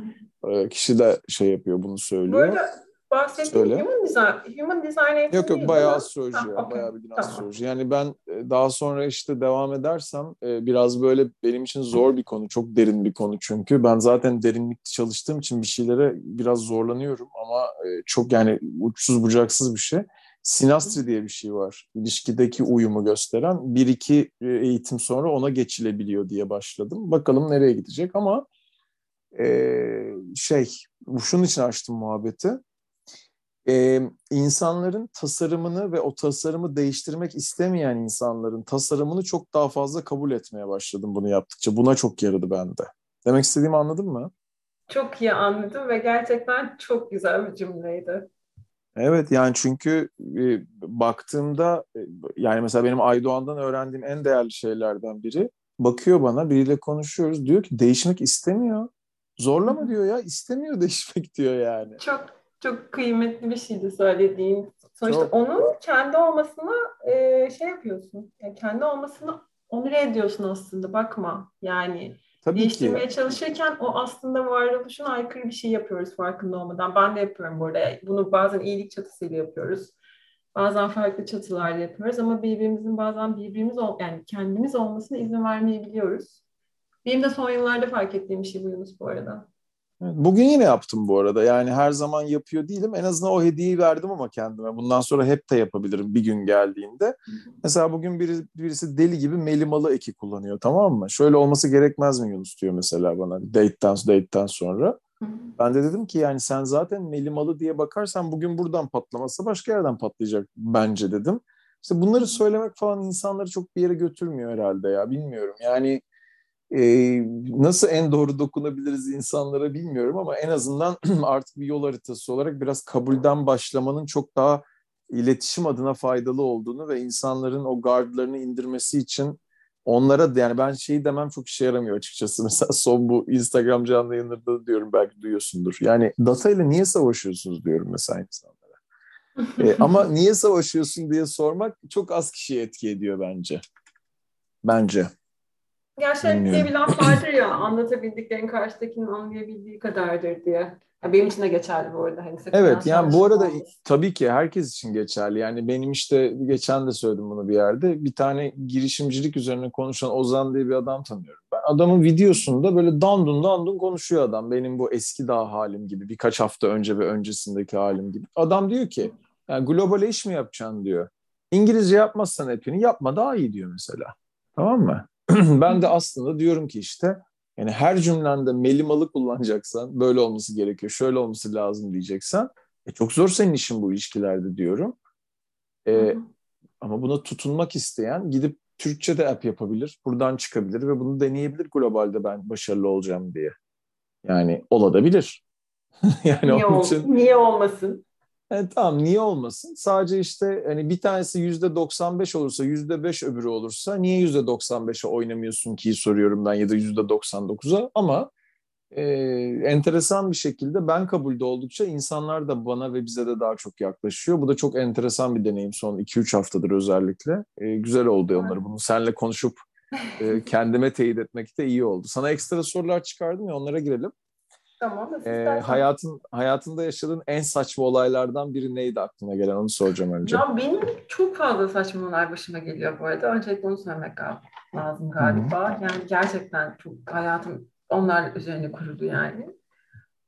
Speaker 2: E, kişi de şey yapıyor bunu söylüyor. Bu arada
Speaker 1: bahsettiğin Söyle. human design, human design eğitimi
Speaker 2: Yok yok bayağı astroloji ya, okay. bayağı bildiğin tamam. astroloji. Yani ben e, daha sonra işte devam edersem e, biraz böyle benim için zor bir konu, çok derin bir konu çünkü. Ben zaten derinlikte çalıştığım için bir şeylere biraz zorlanıyorum ama e, çok yani uçsuz bucaksız bir şey. Sinastri diye bir şey var. İlişkideki uyumu gösteren. Bir iki eğitim sonra ona geçilebiliyor diye başladım. Bakalım nereye gidecek ama ee, şey, şunun için açtım muhabbeti e, insanların tasarımını ve o tasarımı değiştirmek istemeyen insanların tasarımını çok daha fazla kabul etmeye başladım bunu yaptıkça. Buna çok yaradı bende. Demek istediğimi anladın mı?
Speaker 1: Çok iyi anladım ve gerçekten çok güzel bir cümleydi.
Speaker 2: Evet yani çünkü e, baktığımda e, yani mesela benim Aydoğan'dan öğrendiğim en değerli şeylerden biri bakıyor bana biriyle konuşuyoruz diyor ki değişmek istemiyor. Zorlama diyor ya istemiyor değişmek diyor yani.
Speaker 1: Çok çok kıymetli bir şeydi söylediğin. Sonuçta çok. onun kendi olmasına e, şey yapıyorsun. Yani kendi olmasını onur ediyorsun aslında. Bakma yani. Tabii değiştirmeye ki. çalışırken o aslında varoluşun aykırı bir şey yapıyoruz farkında olmadan. Ben de yapıyorum burada. Bunu bazen iyilik çatısıyla yapıyoruz. Bazen farklı çatılarla yapıyoruz ama birbirimizin bazen birbirimiz ol, yani kendimiz olmasına izin vermeyebiliyoruz. Benim de son yıllarda fark ettiğim bir şey bu Yunus bu arada.
Speaker 2: Bugün yine yaptım bu arada. Yani her zaman yapıyor değilim. En azından o hediyeyi verdim ama kendime. Bundan sonra hep de yapabilirim bir gün geldiğinde. Mesela bugün biri, birisi deli gibi melimalı eki kullanıyor tamam mı? Şöyle olması gerekmez mi Yunus diyor mesela bana date'den, date'den sonra. Ben de dedim ki yani sen zaten melimalı diye bakarsan bugün buradan patlamazsa başka yerden patlayacak bence dedim. İşte bunları söylemek falan insanları çok bir yere götürmüyor herhalde ya bilmiyorum. Yani e, nasıl en doğru dokunabiliriz insanlara bilmiyorum ama en azından artık bir yol haritası olarak biraz kabulden başlamanın çok daha iletişim adına faydalı olduğunu ve insanların o gardlarını indirmesi için onlara da yani ben şeyi demem çok işe yaramıyor açıkçası. Mesela son bu Instagram canlı yayınlarında diyorum belki duyuyorsundur. Yani data ile niye savaşıyorsunuz diyorum mesela insanlara. e, ama niye savaşıyorsun diye sormak çok az kişiye etki ediyor bence. Bence.
Speaker 1: Gerçi diye bir laf vardır ya anlatabildiklerin karşıdakinin anlayabildiği kadardır diye. Ya benim için de geçerli bu arada. Hani
Speaker 2: evet yani bu arada olmuş. tabii ki herkes için geçerli. Yani benim işte geçen de söyledim bunu bir yerde. Bir tane girişimcilik üzerine konuşan Ozan diye bir adam tanıyorum. Ben adamın videosunda böyle dandun dandun konuşuyor adam. Benim bu eski daha halim gibi. Birkaç hafta önce ve öncesindeki halim gibi. Adam diyor ki yani global iş mi yapacaksın diyor. İngilizce yapmazsan hepini yapma daha iyi diyor mesela. Tamam mı? ben de aslında diyorum ki işte yani her cümlende melimalı kullanacaksan böyle olması gerekiyor, şöyle olması lazım diyeceksen e, çok zor senin işin bu ilişkilerde diyorum. E, ama buna tutunmak isteyen gidip Türkçe de app yapabilir, buradan çıkabilir ve bunu deneyebilir globalde ben başarılı olacağım diye. Yani olabilir.
Speaker 1: yani niye, onun için... niye olmasın?
Speaker 2: Yani tamam niye olmasın? Sadece işte hani bir tanesi yüzde 95 olursa yüzde 5 öbürü olursa niye yüzde 95'e oynamıyorsun ki soruyorum ben ya da yüzde 99'a ama e, enteresan bir şekilde ben kabulde oldukça insanlar da bana ve bize de daha çok yaklaşıyor. Bu da çok enteresan bir deneyim son 2-3 haftadır özellikle. E, güzel oldu onları bunu seninle konuşup e, kendime teyit etmek de iyi oldu. Sana ekstra sorular çıkardım ya onlara girelim.
Speaker 1: Tamam.
Speaker 2: Ee, hayatın hayatında yaşadığın en saçma olaylardan biri neydi aklına gelen onu soracağım önce.
Speaker 1: Ya benim çok fazla saçma olaylar başıma geliyor bu arada. Öncelikle onu söylemek lazım galiba. Hı-hı. Yani gerçekten çok hayatım onlar üzerine kuruldu yani.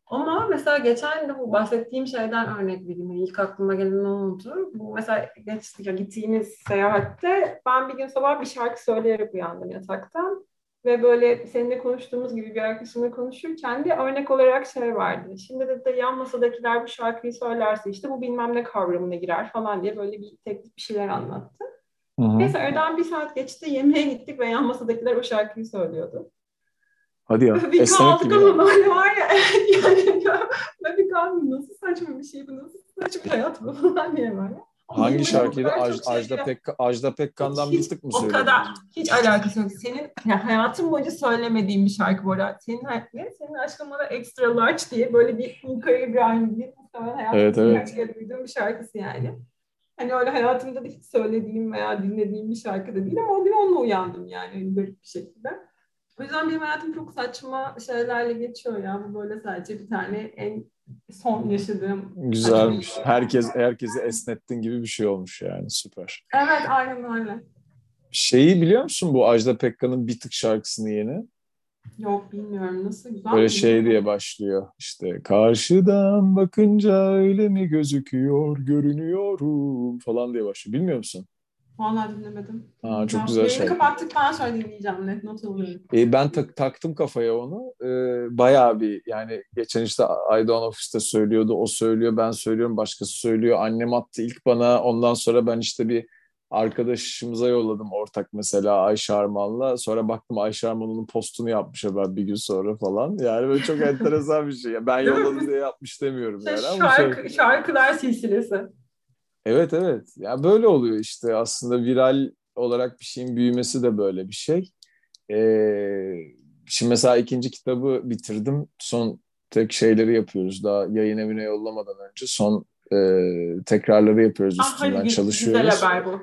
Speaker 1: Ama mesela geçen de bu bahsettiğim şeyden örnek vereyim. İlk aklıma gelen ne oldu? Bu mesela geç, gittiğimiz seyahatte ben bir gün sabah bir şarkı söyleyerek uyandım yataktan. Ve böyle seninle konuştuğumuz gibi bir arkadaşımla konuşurken de örnek olarak şey vardı. Şimdi de, de yan masadakiler bu şarkıyı söylerse işte bu bilmem ne kavramına girer falan diye böyle bir teklif bir şeyler anlattı. Hı-hı. Neyse aradan bir saat geçti yemeğe gittik ve yan masadakiler o şarkıyı söylüyordu.
Speaker 2: Hadi ya.
Speaker 1: Bir kaldık ama böyle var ya. yani ya, bir kaldım nasıl saçma bir şey bu nasıl saçma hayat bu falan diye böyle.
Speaker 2: Hangi şarkıydı? Aj, Ajda, Pekka, Ajda Pekkan'dan bir tık mı
Speaker 1: söyledin? O kadar. Hiç alakası yok. Senin yani hayatın boyunca söylemediğin bir şarkı bu arada. Senin, ne? Senin aşkın bana extra large diye böyle bir yukarı bir aynı hayatımda evet, evet. duyduğum bir şarkısı yani. Hani öyle hayatımda da hiç söylediğim veya dinlediğim bir şarkı da değil ama o gün onunla uyandım yani böyle bir şekilde. O yüzden benim hayatım çok saçma şeylerle geçiyor ya. Bu böyle sadece bir tane en son yaşadığım.
Speaker 2: Güzelmiş. Herkes herkesi esnettin gibi bir şey olmuş yani. Süper.
Speaker 1: Evet aynen öyle.
Speaker 2: Şeyi biliyor musun bu Ajda Pekkan'ın bir tık şarkısını yeni?
Speaker 1: Yok bilmiyorum nasıl güzel
Speaker 2: Böyle şey diye başlıyor işte karşıdan bakınca öyle mi gözüküyor görünüyorum falan diye başlıyor bilmiyor musun?
Speaker 1: Vallahi dinlemedim.
Speaker 2: Aa, çok ben güzel şey.
Speaker 1: kapattıktan sonra dinleyeceğim net not alıyorum.
Speaker 2: E, ben tak, taktım kafaya onu. E, bayağı bir yani geçen işte Aydoğan ofiste söylüyordu. O söylüyor ben söylüyorum başkası söylüyor. Annem attı ilk bana ondan sonra ben işte bir arkadaşımıza yolladım ortak mesela Ayşe Arman'la. Sonra baktım Ayşe Arman'ın postunu yapmış haber bir gün sonra falan. Yani böyle çok enteresan bir şey. Ben yolladım diye yapmış demiyorum
Speaker 1: yani. Şarkı, şey... Şarkılar silsilesi.
Speaker 2: Evet evet. Ya böyle oluyor işte aslında viral olarak bir şeyin büyümesi de böyle bir şey. Ee, şimdi mesela ikinci kitabı bitirdim. Son tek şeyleri yapıyoruz. Daha yayın evine yollamadan önce son e, tekrarları yapıyoruz. Üstünden ah, çalışıyoruz. Güzel haber bu.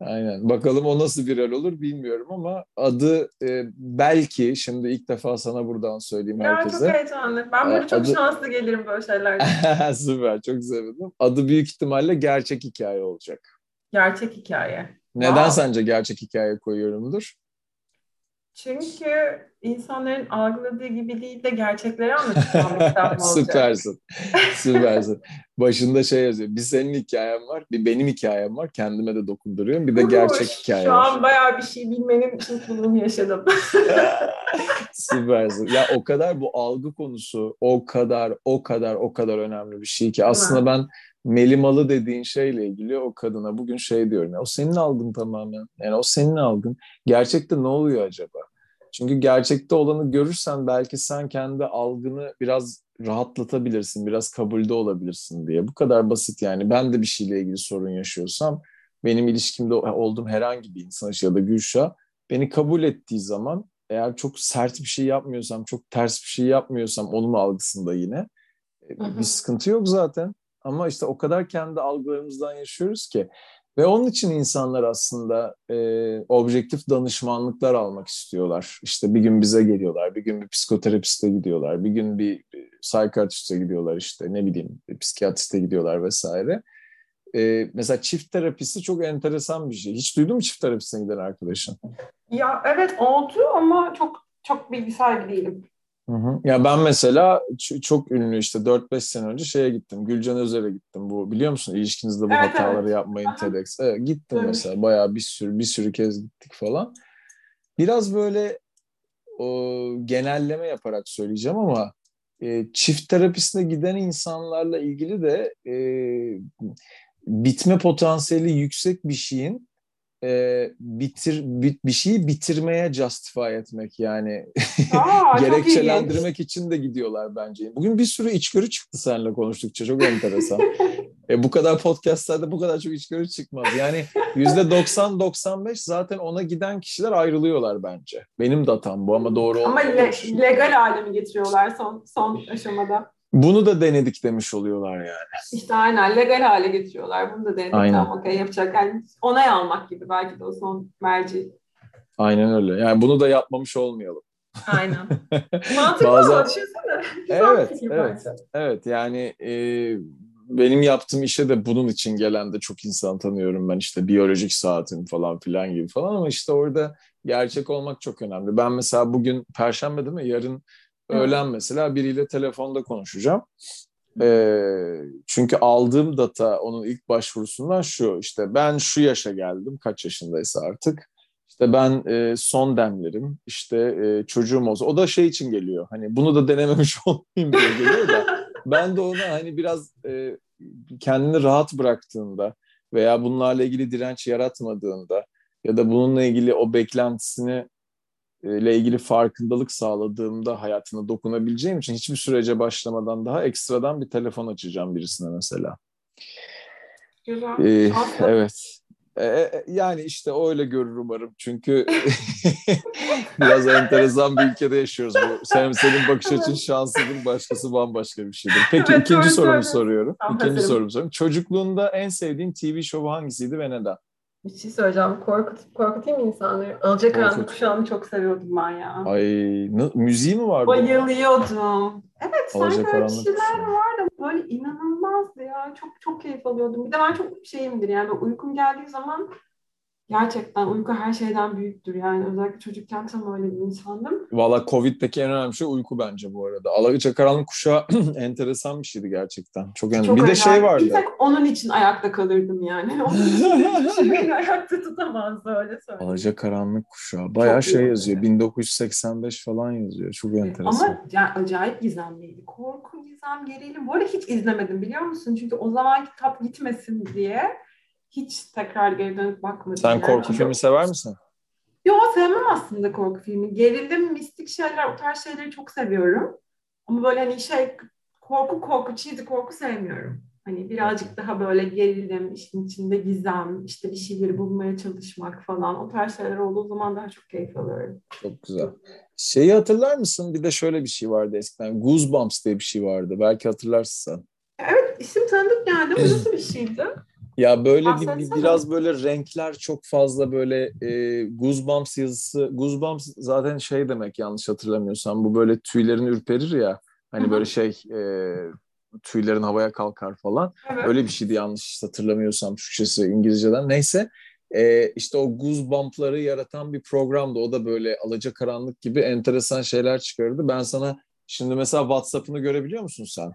Speaker 2: Aynen. Bakalım o nasıl viral olur bilmiyorum ama adı e, belki şimdi ilk defa sana buradan söyleyeyim ya, herkese.
Speaker 1: Çok heyecanlı. Ben böyle çok adı... şanslı gelirim böyle şeylerde.
Speaker 2: Süper. Çok sevindim. Adı büyük ihtimalle gerçek hikaye olacak.
Speaker 1: Gerçek hikaye.
Speaker 2: Neden wow. sence gerçek hikaye koyuyorumdur?
Speaker 1: Çünkü insanların algıladığı gibi değil de gerçekleri anlatacağım olacak.
Speaker 2: Süpersin. Süpersin. Başında şey yazıyor. Bir senin hikayen var, bir benim hikayem var. Kendime de dokunduruyorum. Bir de gerçek hikaye
Speaker 1: Şu var. Şu an bayağı bir şey bilmenin mutluluğunu yaşadım.
Speaker 2: Süpersin. Ya o kadar bu algı konusu o kadar, o kadar, o kadar önemli bir şey ki. Aslında ben Melimalı dediğin şeyle ilgili o kadına bugün şey diyorum ya o senin algın tamamen. Yani o senin algın. Gerçekte ne oluyor acaba? Çünkü gerçekte olanı görürsen belki sen kendi algını biraz rahatlatabilirsin, biraz kabulde olabilirsin diye. Bu kadar basit yani. Ben de bir şeyle ilgili sorun yaşıyorsam benim ilişkimde olduğum herhangi bir insan ya da Gülşah beni kabul ettiği zaman eğer çok sert bir şey yapmıyorsam, çok ters bir şey yapmıyorsam onun algısında yine e, bir sıkıntı yok zaten. Ama işte o kadar kendi algılarımızdan yaşıyoruz ki. Ve onun için insanlar aslında e, objektif danışmanlıklar almak istiyorlar. İşte bir gün bize geliyorlar, bir gün bir psikoterapiste gidiyorlar, bir gün bir psikiyatriste gidiyorlar işte ne bileyim psikiyatriste gidiyorlar vesaire. E, mesela çift terapisi çok enteresan bir şey. Hiç duydun mu çift terapisine giden arkadaşın?
Speaker 1: Ya evet oldu ama çok çok bilgi sahibi değilim.
Speaker 2: Hı hı. Ya ben mesela çok ünlü işte 4-5 sene önce şeye gittim. Gülcan Özer'e gittim. Bu biliyor musun? İlişkinizde bu evet, hataları evet. yapmayın TEDx. Evet, gittim evet. mesela. Bayağı bir sürü bir sürü kez gittik falan. Biraz böyle o, genelleme yaparak söyleyeceğim ama e, çift terapisine giden insanlarla ilgili de e, bitme potansiyeli yüksek bir şeyin e, bitir bit, bir şeyi bitirmeye justify etmek yani Aa, gerekçelendirmek için de gidiyorlar bence. Bugün bir sürü içgörü çıktı seninle konuştukça çok enteresan. e, bu kadar podcastlerde bu kadar çok içgörü çıkmaz. Yani yüzde 90-95 zaten ona giden kişiler ayrılıyorlar bence. Benim datam bu ama doğru
Speaker 1: Ama le- legal hale mi getiriyorlar son son aşamada?
Speaker 2: Bunu da denedik demiş oluyorlar yani.
Speaker 1: İşte aynen legal hale getiriyorlar. Bunu da denedik. Aynen. Tamam okey yapacak. Yani onay almak gibi belki de o son merci.
Speaker 2: Aynen öyle. Yani bunu da yapmamış olmayalım.
Speaker 1: Aynen. Mantıklı Bazen... ama düşünsene.
Speaker 2: Evet, evet, evet. Yani e, benim yaptığım işe de bunun için gelen de çok insan tanıyorum ben işte biyolojik saatim falan filan gibi falan ama işte orada gerçek olmak çok önemli. Ben mesela bugün perşembe değil mi? Yarın öğlen mesela biriyle telefonda konuşacağım. E, çünkü aldığım data onun ilk başvurusundan şu işte ben şu yaşa geldim kaç yaşındaysa artık. İşte ben e, son demlerim işte e, çocuğum olsa o da şey için geliyor hani bunu da denememiş olmayayım diye geliyor da. Ben de ona hani biraz e, kendini rahat bıraktığında veya bunlarla ilgili direnç yaratmadığında ya da bununla ilgili o beklentisini ile ilgili farkındalık sağladığımda hayatına dokunabileceğim için hiçbir sürece başlamadan daha ekstradan bir telefon açacağım birisine mesela.
Speaker 1: Güzel. Ee,
Speaker 2: evet. Ee, yani işte öyle görür umarım. Çünkü biraz enteresan bir ülkede yaşıyoruz. Bu. Sen, senin bakış açın şanslıdır, başkası bambaşka bir şeydir. Peki evet, ikinci sorumu soruyorum. Tamam, ikinci sorumu soruyorum. Çocukluğunda en sevdiğin TV şovu hangisiydi ve neden?
Speaker 1: Bir şey söyleyeceğim. Korkut, korkutayım insanları? Alacakaranlık kuşağını çok seviyordum ben ya.
Speaker 2: Ay ne, müziği mi vardı?
Speaker 1: Bayılıyordum. Evet sanki öyle şeyler vardı. Böyle inanılmazdı ya. Çok çok keyif alıyordum. Bir de ben çok şeyimdir yani uykum geldiği zaman Gerçekten uyku her şeyden büyüktür yani özellikle çocukken tam öyle bir insandım.
Speaker 2: Valla Covid'deki en önemli şey uyku bence bu arada. Alaca karanlık kuşağı enteresan bir şeydi gerçekten. Çok önemli. Çok bir önemli. de şey vardı. Bir tek
Speaker 1: onun için ayakta kalırdım yani. Onun için beni ayakta tutamazdı öyle söyleyeyim.
Speaker 2: Alaca karanlık kuşağı. Bayağı Çok şey yazıyor. 1985 falan yazıyor. Çok enteresan.
Speaker 1: Ama yani acayip gizemliydi. Korku, gizem, gerilim. Bu arada hiç izlemedim biliyor musun? Çünkü o zaman kitap gitmesin diye hiç tekrar geri dönüp bakmadım.
Speaker 2: Sen yani. korku filmi sever misin?
Speaker 1: Yok sevmem aslında korku filmi. Gerilim, mistik şeyler, o tarz şeyleri çok seviyorum. Ama böyle hani şey korku korku, cheesy korku sevmiyorum. Hani birazcık daha böyle gerilim, işin içinde gizem, işte bir şeyleri bulmaya çalışmak falan. O tarz şeyler olduğu zaman daha çok keyif alıyorum.
Speaker 2: Çok güzel. Şeyi hatırlar mısın? Bir de şöyle bir şey vardı eskiden. Goosebumps diye bir şey vardı. Belki hatırlarsın sen.
Speaker 1: Evet, isim tanıdık geldi. Bu nasıl bir şeydi?
Speaker 2: Ya böyle bir, bir, biraz böyle renkler çok fazla böyle e, Goosebumps yazısı. Goosebumps zaten şey demek yanlış hatırlamıyorsam bu böyle tüylerin ürperir ya. Hani Hı-hı. böyle şey e, tüylerin havaya kalkar falan. Evet. Öyle bir şeydi yanlış hatırlamıyorsam Türkçesi İngilizceden. Neyse e, işte o Goosebump'ları yaratan bir programdı. O da böyle alacakaranlık gibi enteresan şeyler çıkardı. Ben sana şimdi mesela WhatsApp'ını görebiliyor musun sen?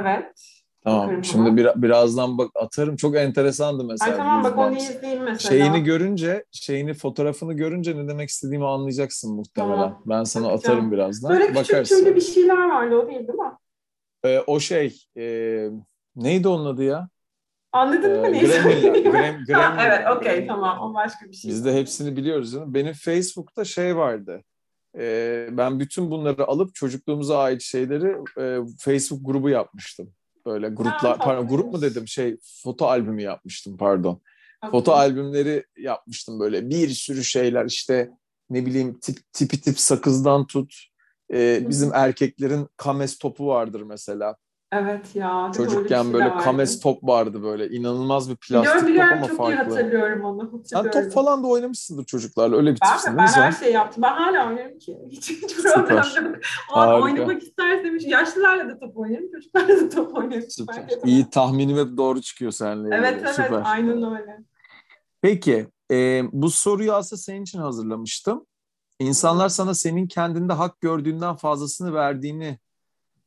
Speaker 1: Evet.
Speaker 2: Tamam. Bakarım Şimdi bir, birazdan bak atarım. Çok enteresandı mesela.
Speaker 1: Ay tamam bak onu izleyeyim mesela.
Speaker 2: Şeyini görünce, şeyini fotoğrafını görünce ne demek istediğimi anlayacaksın muhtemelen. Tamam. Ben sana Bakacağım. atarım birazdan.
Speaker 1: Böyle küçük Bakarsın. bir şeyler vardı o değil değil mi?
Speaker 2: Ee, o şey e, neydi onun adı ya?
Speaker 1: Anladın ee, mı
Speaker 2: neyse? Gremlin. Grem,
Speaker 1: evet okey tamam o başka bir şey.
Speaker 2: Biz de hepsini biliyoruz. Mi? Benim Facebook'ta şey vardı. Ee, ben bütün bunları alıp çocukluğumuza ait şeyleri e, Facebook grubu yapmıştım. Böyle gruplar, ha, pardon grup mu dedim şey foto albümü yapmıştım pardon. Okay. Foto albümleri yapmıştım böyle bir sürü şeyler işte ne bileyim tip, tipi tip sakızdan tut. Ee, bizim erkeklerin kames topu vardır mesela.
Speaker 1: Evet ya.
Speaker 2: Çocukken şey böyle kames top vardı böyle. inanılmaz bir plastik biliyorum, top ama
Speaker 1: çok
Speaker 2: farklı.
Speaker 1: Çok iyi hatırlıyorum onu.
Speaker 2: Sen top falan da oynamışsındır çocuklarla. Öyle bir
Speaker 1: ben, Ben her şeyi yaptım. Ben hala oynarım ki. Hiç, hiç problem yok. oynamak istersem yaşlılarla da top oynarım. Çocuklarla da top oynarım.
Speaker 2: Süper. İyi tahminim hep doğru çıkıyor seninle.
Speaker 1: Evet evet Süper. aynen öyle.
Speaker 2: Peki e, bu soruyu aslında senin için hazırlamıştım. İnsanlar sana senin kendinde hak gördüğünden fazlasını verdiğini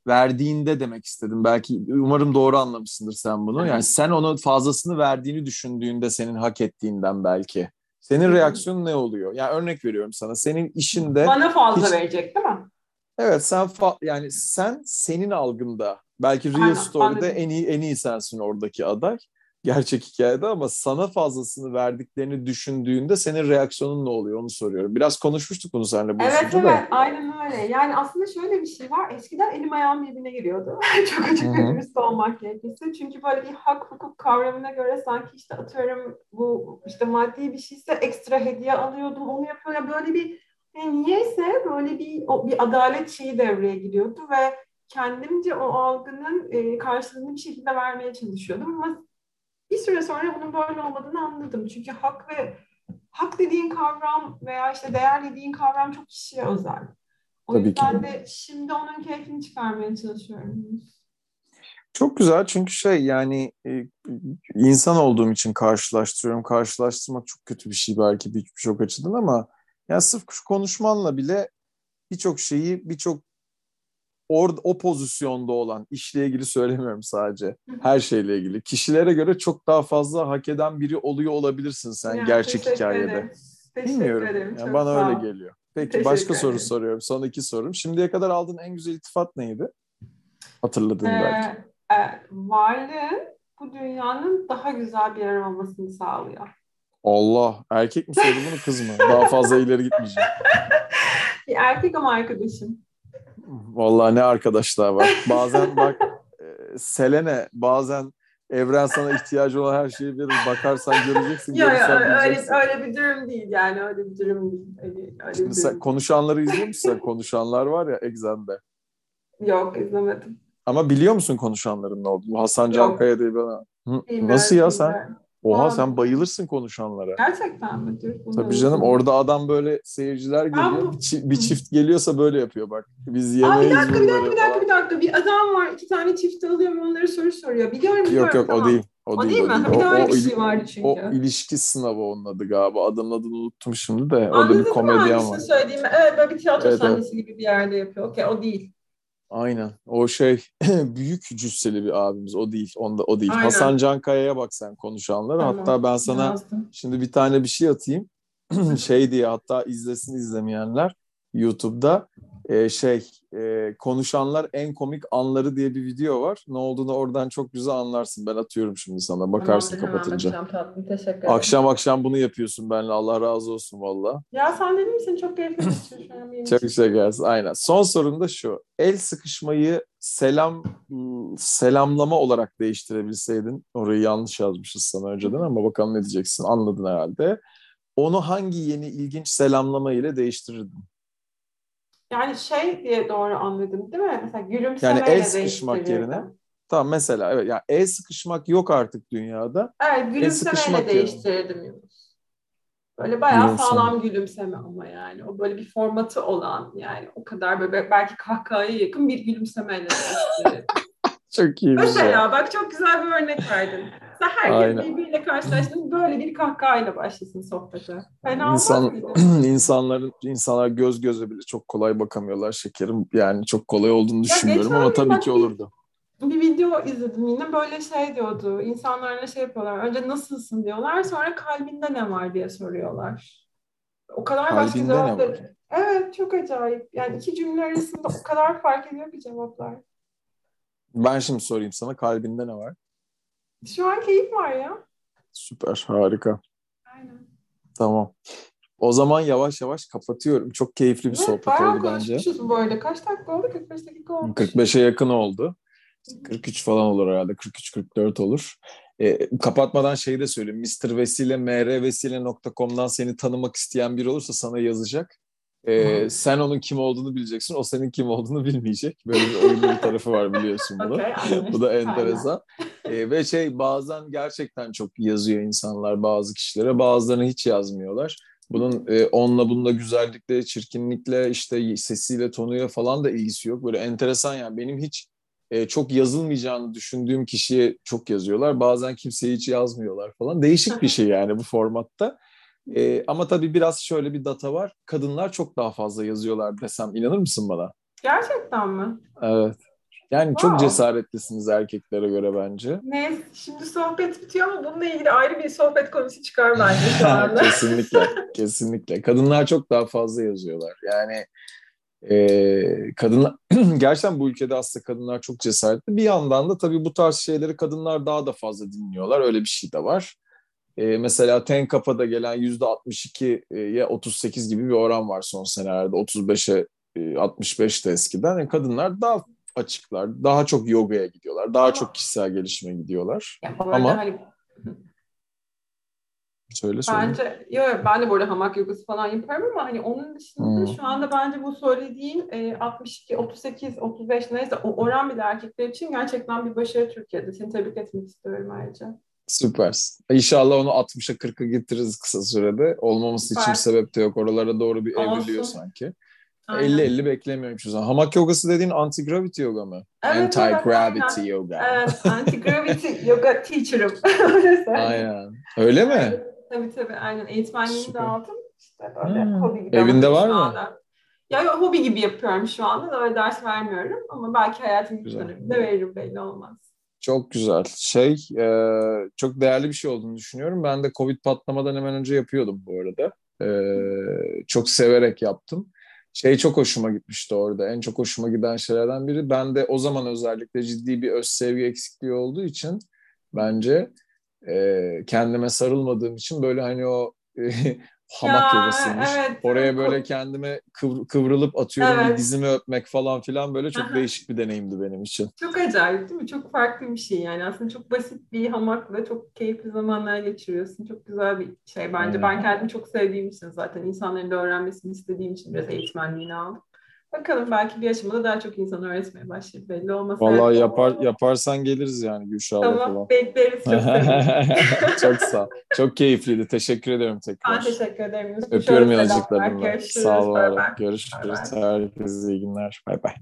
Speaker 2: verdiğinde demek istedim. Belki umarım doğru anlamışsındır sen bunu. Yani sen onu fazlasını verdiğini düşündüğünde senin hak ettiğinden belki. Senin reaksiyonun ne oluyor? Yani örnek veriyorum sana. Senin işinde
Speaker 1: bana fazla hiç... verecek değil mi?
Speaker 2: Evet sen fa- yani sen senin algında belki Real Aynen, Story'de anladım. en iyi en iyi sensin oradaki aday gerçek hikayede ama sana fazlasını verdiklerini düşündüğünde senin reaksiyonun ne oluyor onu soruyorum. Biraz konuşmuştuk bunu seninle bu
Speaker 1: Evet evet da. aynen öyle. Yani aslında şöyle bir şey var. Eskiden elim ayağım birbirine giriyordu. Çok açık bir dürüst olmak gerekirse. Çünkü böyle bir hak hukuk kavramına göre sanki işte atıyorum bu işte maddi bir şeyse ekstra hediye alıyordum onu yapıyordum. Böyle bir yani niyeyse böyle bir o, bir adalet şeyi devreye giriyordu ve kendimce o algının e, karşılığını bir şekilde vermeye çalışıyordum ama bir süre sonra bunun böyle olmadığını anladım. Çünkü hak ve hak dediğin kavram veya işte değer dediğin kavram çok kişiye özel. O
Speaker 2: Tabii
Speaker 1: yüzden
Speaker 2: ki.
Speaker 1: de şimdi onun keyfini çıkarmaya çalışıyorum.
Speaker 2: Çok güzel çünkü şey yani e, insan olduğum için karşılaştırıyorum. Karşılaştırmak çok kötü bir şey belki bir- birçok açıdan ama ya sırf konuşmanla bile birçok şeyi birçok or, o pozisyonda olan işle ilgili söylemiyorum sadece. Her şeyle ilgili. Kişilere göre çok daha fazla hak eden biri oluyor olabilirsin sen
Speaker 1: Ya,
Speaker 2: gerçek hikayede.
Speaker 1: ederim. Teşekkür
Speaker 2: Bilmiyorum.
Speaker 1: ederim.
Speaker 2: Yani bana
Speaker 1: sağ
Speaker 2: öyle geliyor. Peki
Speaker 1: Teşekkür
Speaker 2: başka soru soruyorum. Son iki sorum. Şimdiye kadar aldığın en güzel iltifat neydi? Hatırladığın belki.
Speaker 1: Ee, e, varlığın bu dünyanın daha güzel bir yer olmasını sağlıyor.
Speaker 2: Allah. Erkek mi söyledi bunu kız mı? Daha fazla ileri gitmeyeceğim.
Speaker 1: Bir erkek ama arkadaşım.
Speaker 2: Vallahi ne arkadaşlar var. Bazen bak e, Selene bazen evren sana ihtiyacı olan her şeyi verir. Bakarsan göreceksin.
Speaker 1: Ya,
Speaker 2: görürsen
Speaker 1: öyle, öyle bir durum değil yani öyle bir durum değil. Öyle, öyle
Speaker 2: Şimdi
Speaker 1: bir
Speaker 2: sen
Speaker 1: durum.
Speaker 2: konuşanları izliyor musun? Konuşanlar var ya Exxen'de.
Speaker 1: Yok izlemedim.
Speaker 2: Ama biliyor musun konuşanların ne olduğunu? Hasan
Speaker 1: Yok.
Speaker 2: Cankaya diye
Speaker 1: Bilmiyorum,
Speaker 2: Nasıl ya sen? Oha
Speaker 1: Aa.
Speaker 2: sen bayılırsın konuşanlara.
Speaker 1: Gerçekten mi? Dur,
Speaker 2: Tabii canım orada adam böyle seyirciler geliyor.
Speaker 1: bu-
Speaker 2: Bir, çi- bir çift geliyorsa böyle yapıyor bak. Biz
Speaker 1: Aa, bir
Speaker 2: yemeyiz
Speaker 1: dakika bir dakika bir dakika bir dakika. Bir adam var iki tane çift alıyor ve onlara soru soruyor. Biliyorum biliyorum.
Speaker 2: Yok yok
Speaker 1: tamam.
Speaker 2: o değil. O,
Speaker 1: O
Speaker 2: değil,
Speaker 1: değil
Speaker 2: o
Speaker 1: mi?
Speaker 2: değil.
Speaker 1: Bir
Speaker 2: O, o
Speaker 1: şey vardı çünkü.
Speaker 2: o ilişki sınavı onun adı galiba. Adamın adını unuttum şimdi de. Orada
Speaker 1: Anladın
Speaker 2: bir komedyen
Speaker 1: hangisini
Speaker 2: var.
Speaker 1: söylediğimi? Evet böyle bir tiyatro
Speaker 2: Evet, evet.
Speaker 1: sahnesi gibi bir yerde yapıyor. Okey o değil.
Speaker 2: Aynen. O şey büyük cüsseli bir abimiz. O değil. Onda o değil.
Speaker 1: Aynen.
Speaker 2: Hasan Cankaya'ya bak sen konuşanlara.
Speaker 1: Tamam,
Speaker 2: Hatta ben sana
Speaker 1: Yazdım.
Speaker 2: şimdi bir tane bir şey atayım. şey diye hatta izlesin izlemeyenler YouTube'da e, şey e, konuşanlar en komik anları diye bir video var. Ne olduğunu oradan çok güzel anlarsın. Ben atıyorum şimdi sana. Bakarsın
Speaker 1: hemen
Speaker 2: kapatınca.
Speaker 1: bakacağım tatlım. Teşekkür ederim.
Speaker 2: Akşam akşam bunu yapıyorsun benimle. Allah razı olsun valla.
Speaker 1: Ya sen dedin misin çok keyifli benim
Speaker 2: Çok şey gelsin. Aynen. Son sorum da şu. El sıkışmayı selam selamlama olarak değiştirebilseydin. Orayı yanlış yazmışız sana önceden ama bakalım ne diyeceksin. Anladın herhalde. Onu hangi yeni ilginç selamlama ile değiştirirdin?
Speaker 1: Yani şey diye doğru anladım değil mi? Mesela gülümsemeyle
Speaker 2: Yani el sıkışmak yerine. Tamam mesela evet yani el sıkışmak yok artık dünyada.
Speaker 1: Evet gülümsemeyle
Speaker 2: yerine.
Speaker 1: değiştirirdim Yunus. Böyle bayağı
Speaker 2: Gülümseme.
Speaker 1: sağlam gülümseme ama yani. O böyle bir formatı olan yani o kadar böyle belki kahkahaya yakın bir gülümsemeyle değiştirirdim.
Speaker 2: Çok iyi bir şey.
Speaker 1: Mesela bak çok güzel bir örnek verdin. Sen herkes
Speaker 2: Aynen.
Speaker 1: birbiriyle karşılaştığında böyle bir kahkahayla başlasın sohbete. Fena
Speaker 2: İnsan, insanların insanlar göz göze bile çok kolay bakamıyorlar şekerim. Yani çok kolay olduğunu düşünmüyorum ama tabii
Speaker 1: bak
Speaker 2: ki
Speaker 1: bir-
Speaker 2: olurdu.
Speaker 1: Bir video izledim yine böyle şey diyordu. İnsanlarla şey yapıyorlar. Önce nasılsın diyorlar. Sonra kalbinde ne var diye soruyorlar. O kadar başka
Speaker 2: Kalbinde ne
Speaker 1: cevaplar. Evet çok acayip. Yani iki cümle arasında o kadar fark ediyor ki cevaplar.
Speaker 2: Ben şimdi sorayım sana kalbinde ne var?
Speaker 1: Şu an keyif var ya.
Speaker 2: Süper, harika.
Speaker 1: Aynen.
Speaker 2: Tamam. O zaman yavaş yavaş kapatıyorum. Çok keyifli bir
Speaker 1: Evet,
Speaker 2: sohbet
Speaker 1: bayağı
Speaker 2: oldu bence.
Speaker 1: konuşmuşuz bu arada. Kaç dakika oldu? 45 dakika olmuş.
Speaker 2: 45'e yakın oldu. 43 falan olur herhalde. 43-44 olur. E, kapatmadan şeyi de söyleyeyim. Mr. Vesile, mrvesile.com'dan seni tanımak isteyen biri olursa sana yazacak. E,
Speaker 1: Hı.
Speaker 2: sen onun kim olduğunu bileceksin. O senin kim olduğunu bilmeyecek. Böyle bir oyunlu bir tarafı var biliyorsun bunu.
Speaker 1: Anlaştık.
Speaker 2: Bu da enteresan. E, ve şey bazen gerçekten çok yazıyor insanlar bazı kişilere. Bazılarını hiç yazmıyorlar. Bunun e, onunla bununla güzellikle, çirkinlikle, işte sesiyle, tonuyla falan da ilgisi yok. Böyle enteresan yani. Benim hiç e, çok yazılmayacağını düşündüğüm kişiye çok yazıyorlar. Bazen kimseye hiç yazmıyorlar falan. Değişik bir şey yani bu formatta. E, ama tabii biraz şöyle bir data var. Kadınlar çok daha fazla yazıyorlar desem inanır mısın bana?
Speaker 1: Gerçekten mi?
Speaker 2: Evet. Yani çok
Speaker 1: Wow.
Speaker 2: cesaretlisiniz erkeklere göre bence.
Speaker 1: Neyse şimdi sohbet bitiyor ama bununla ilgili ayrı bir sohbet konusu çıkar bence şu anda.
Speaker 2: kesinlikle, kesinlikle. Kadınlar çok daha fazla yazıyorlar. Yani e, kadınlar gerçekten bu ülkede aslında kadınlar çok cesaretli. Bir yandan da tabii bu tarz şeyleri kadınlar daha da fazla dinliyorlar. Öyle bir şey de var. E, mesela Tenkapa'da gelen yüzde 62'ye 38 gibi bir oran var son senelerde. 35'e e, 65 de eskiden. Yani kadınlar daha açıklar, daha çok yogaya gidiyorlar, daha
Speaker 1: Ama-
Speaker 2: çok kişisel gelişime gidiyorlar.
Speaker 1: Ya bu arada
Speaker 2: Ama-
Speaker 1: hani
Speaker 2: Söyle söyle.
Speaker 1: bence yo, ben de arada hamak yogası falan yaparım ama hani onun dışında
Speaker 2: Hmm.
Speaker 1: şu anda bence bu söylediğin e, 62, 38, 35 neyse o oran bile erkekler için gerçekten bir başarı Türkiye'de. Seni tebrik etmek istiyorum ayrıca.
Speaker 2: Süpersin. İnşallah onu 60'a 40'a getiririz kısa sürede. Olmaması için
Speaker 1: Süper.
Speaker 2: bir sebep de yok. Oralara doğru bir
Speaker 1: Olsun.
Speaker 2: evriliyor sanki. 50-50 beklemiyorum hiçbir zaman. Hamak yogası dediğin anti-gravity yoga mı?
Speaker 1: Evet,
Speaker 2: Anti-gravity
Speaker 1: evet,
Speaker 2: yoga.
Speaker 1: Evet, anti-gravity yoga teacher'ım.
Speaker 2: aynen. Öyle mi?
Speaker 1: Tabii tabii aynen. Eğitmenliğini de aldım. İşte böyle
Speaker 2: Hmm.
Speaker 1: hobi gibi.
Speaker 2: Evinde var
Speaker 1: şu
Speaker 2: mı?
Speaker 1: anda. Ya hobi gibi yapıyorum şu anda. Öyle ders vermiyorum ama belki hayatın bir döneminde veririm belli olmaz.
Speaker 2: Çok güzel. Şey, e, çok değerli bir şey olduğunu düşünüyorum. Ben de Covid patlamadan hemen önce yapıyordum bu arada. E, çok severek yaptım. Şey çok hoşuma gitmişti orada. En çok hoşuma giden şeylerden biri. Ben de o zaman özellikle ciddi bir öz sevgi eksikliği olduğu için bence e, kendime sarılmadığım için böyle hani o hamak
Speaker 1: Ya,
Speaker 2: yogasıymış.
Speaker 1: evet.
Speaker 2: Oraya böyle kendime kıvr- kıvrılıp atıyorum
Speaker 1: Evet.
Speaker 2: dizimi öpmek falan filan böyle çok
Speaker 1: Aha.
Speaker 2: değişik bir deneyimdi benim için.
Speaker 1: Çok acayip değil mi? Çok farklı bir şey yani. Aslında çok basit bir hamakla çok keyifli zamanlar geçiriyorsun. Çok güzel bir şey bence.
Speaker 2: Evet.
Speaker 1: Ben kendimi çok sevdiğim için zaten insanların da öğrenmesini istediğim için biraz eğitmenliğini aldım. Bakalım belki bir aşamada daha çok insan öğretmeye başlayıp belli olmaz.
Speaker 2: Vallahi yapar yaparsan geliriz yani Gülşah'la
Speaker 1: Tamam
Speaker 2: falan.
Speaker 1: bekleriz çok
Speaker 2: çok sağ. Çok keyifliydi. Teşekkür ederim tekrar.
Speaker 1: Ben teşekkür ederim.
Speaker 2: Öpüyorum.
Speaker 1: Görüşürüz.
Speaker 2: Sağ ol.
Speaker 1: Bay bay.
Speaker 2: Görüşürüz.
Speaker 1: Bay
Speaker 2: Herkese iyi günler. Bay bay.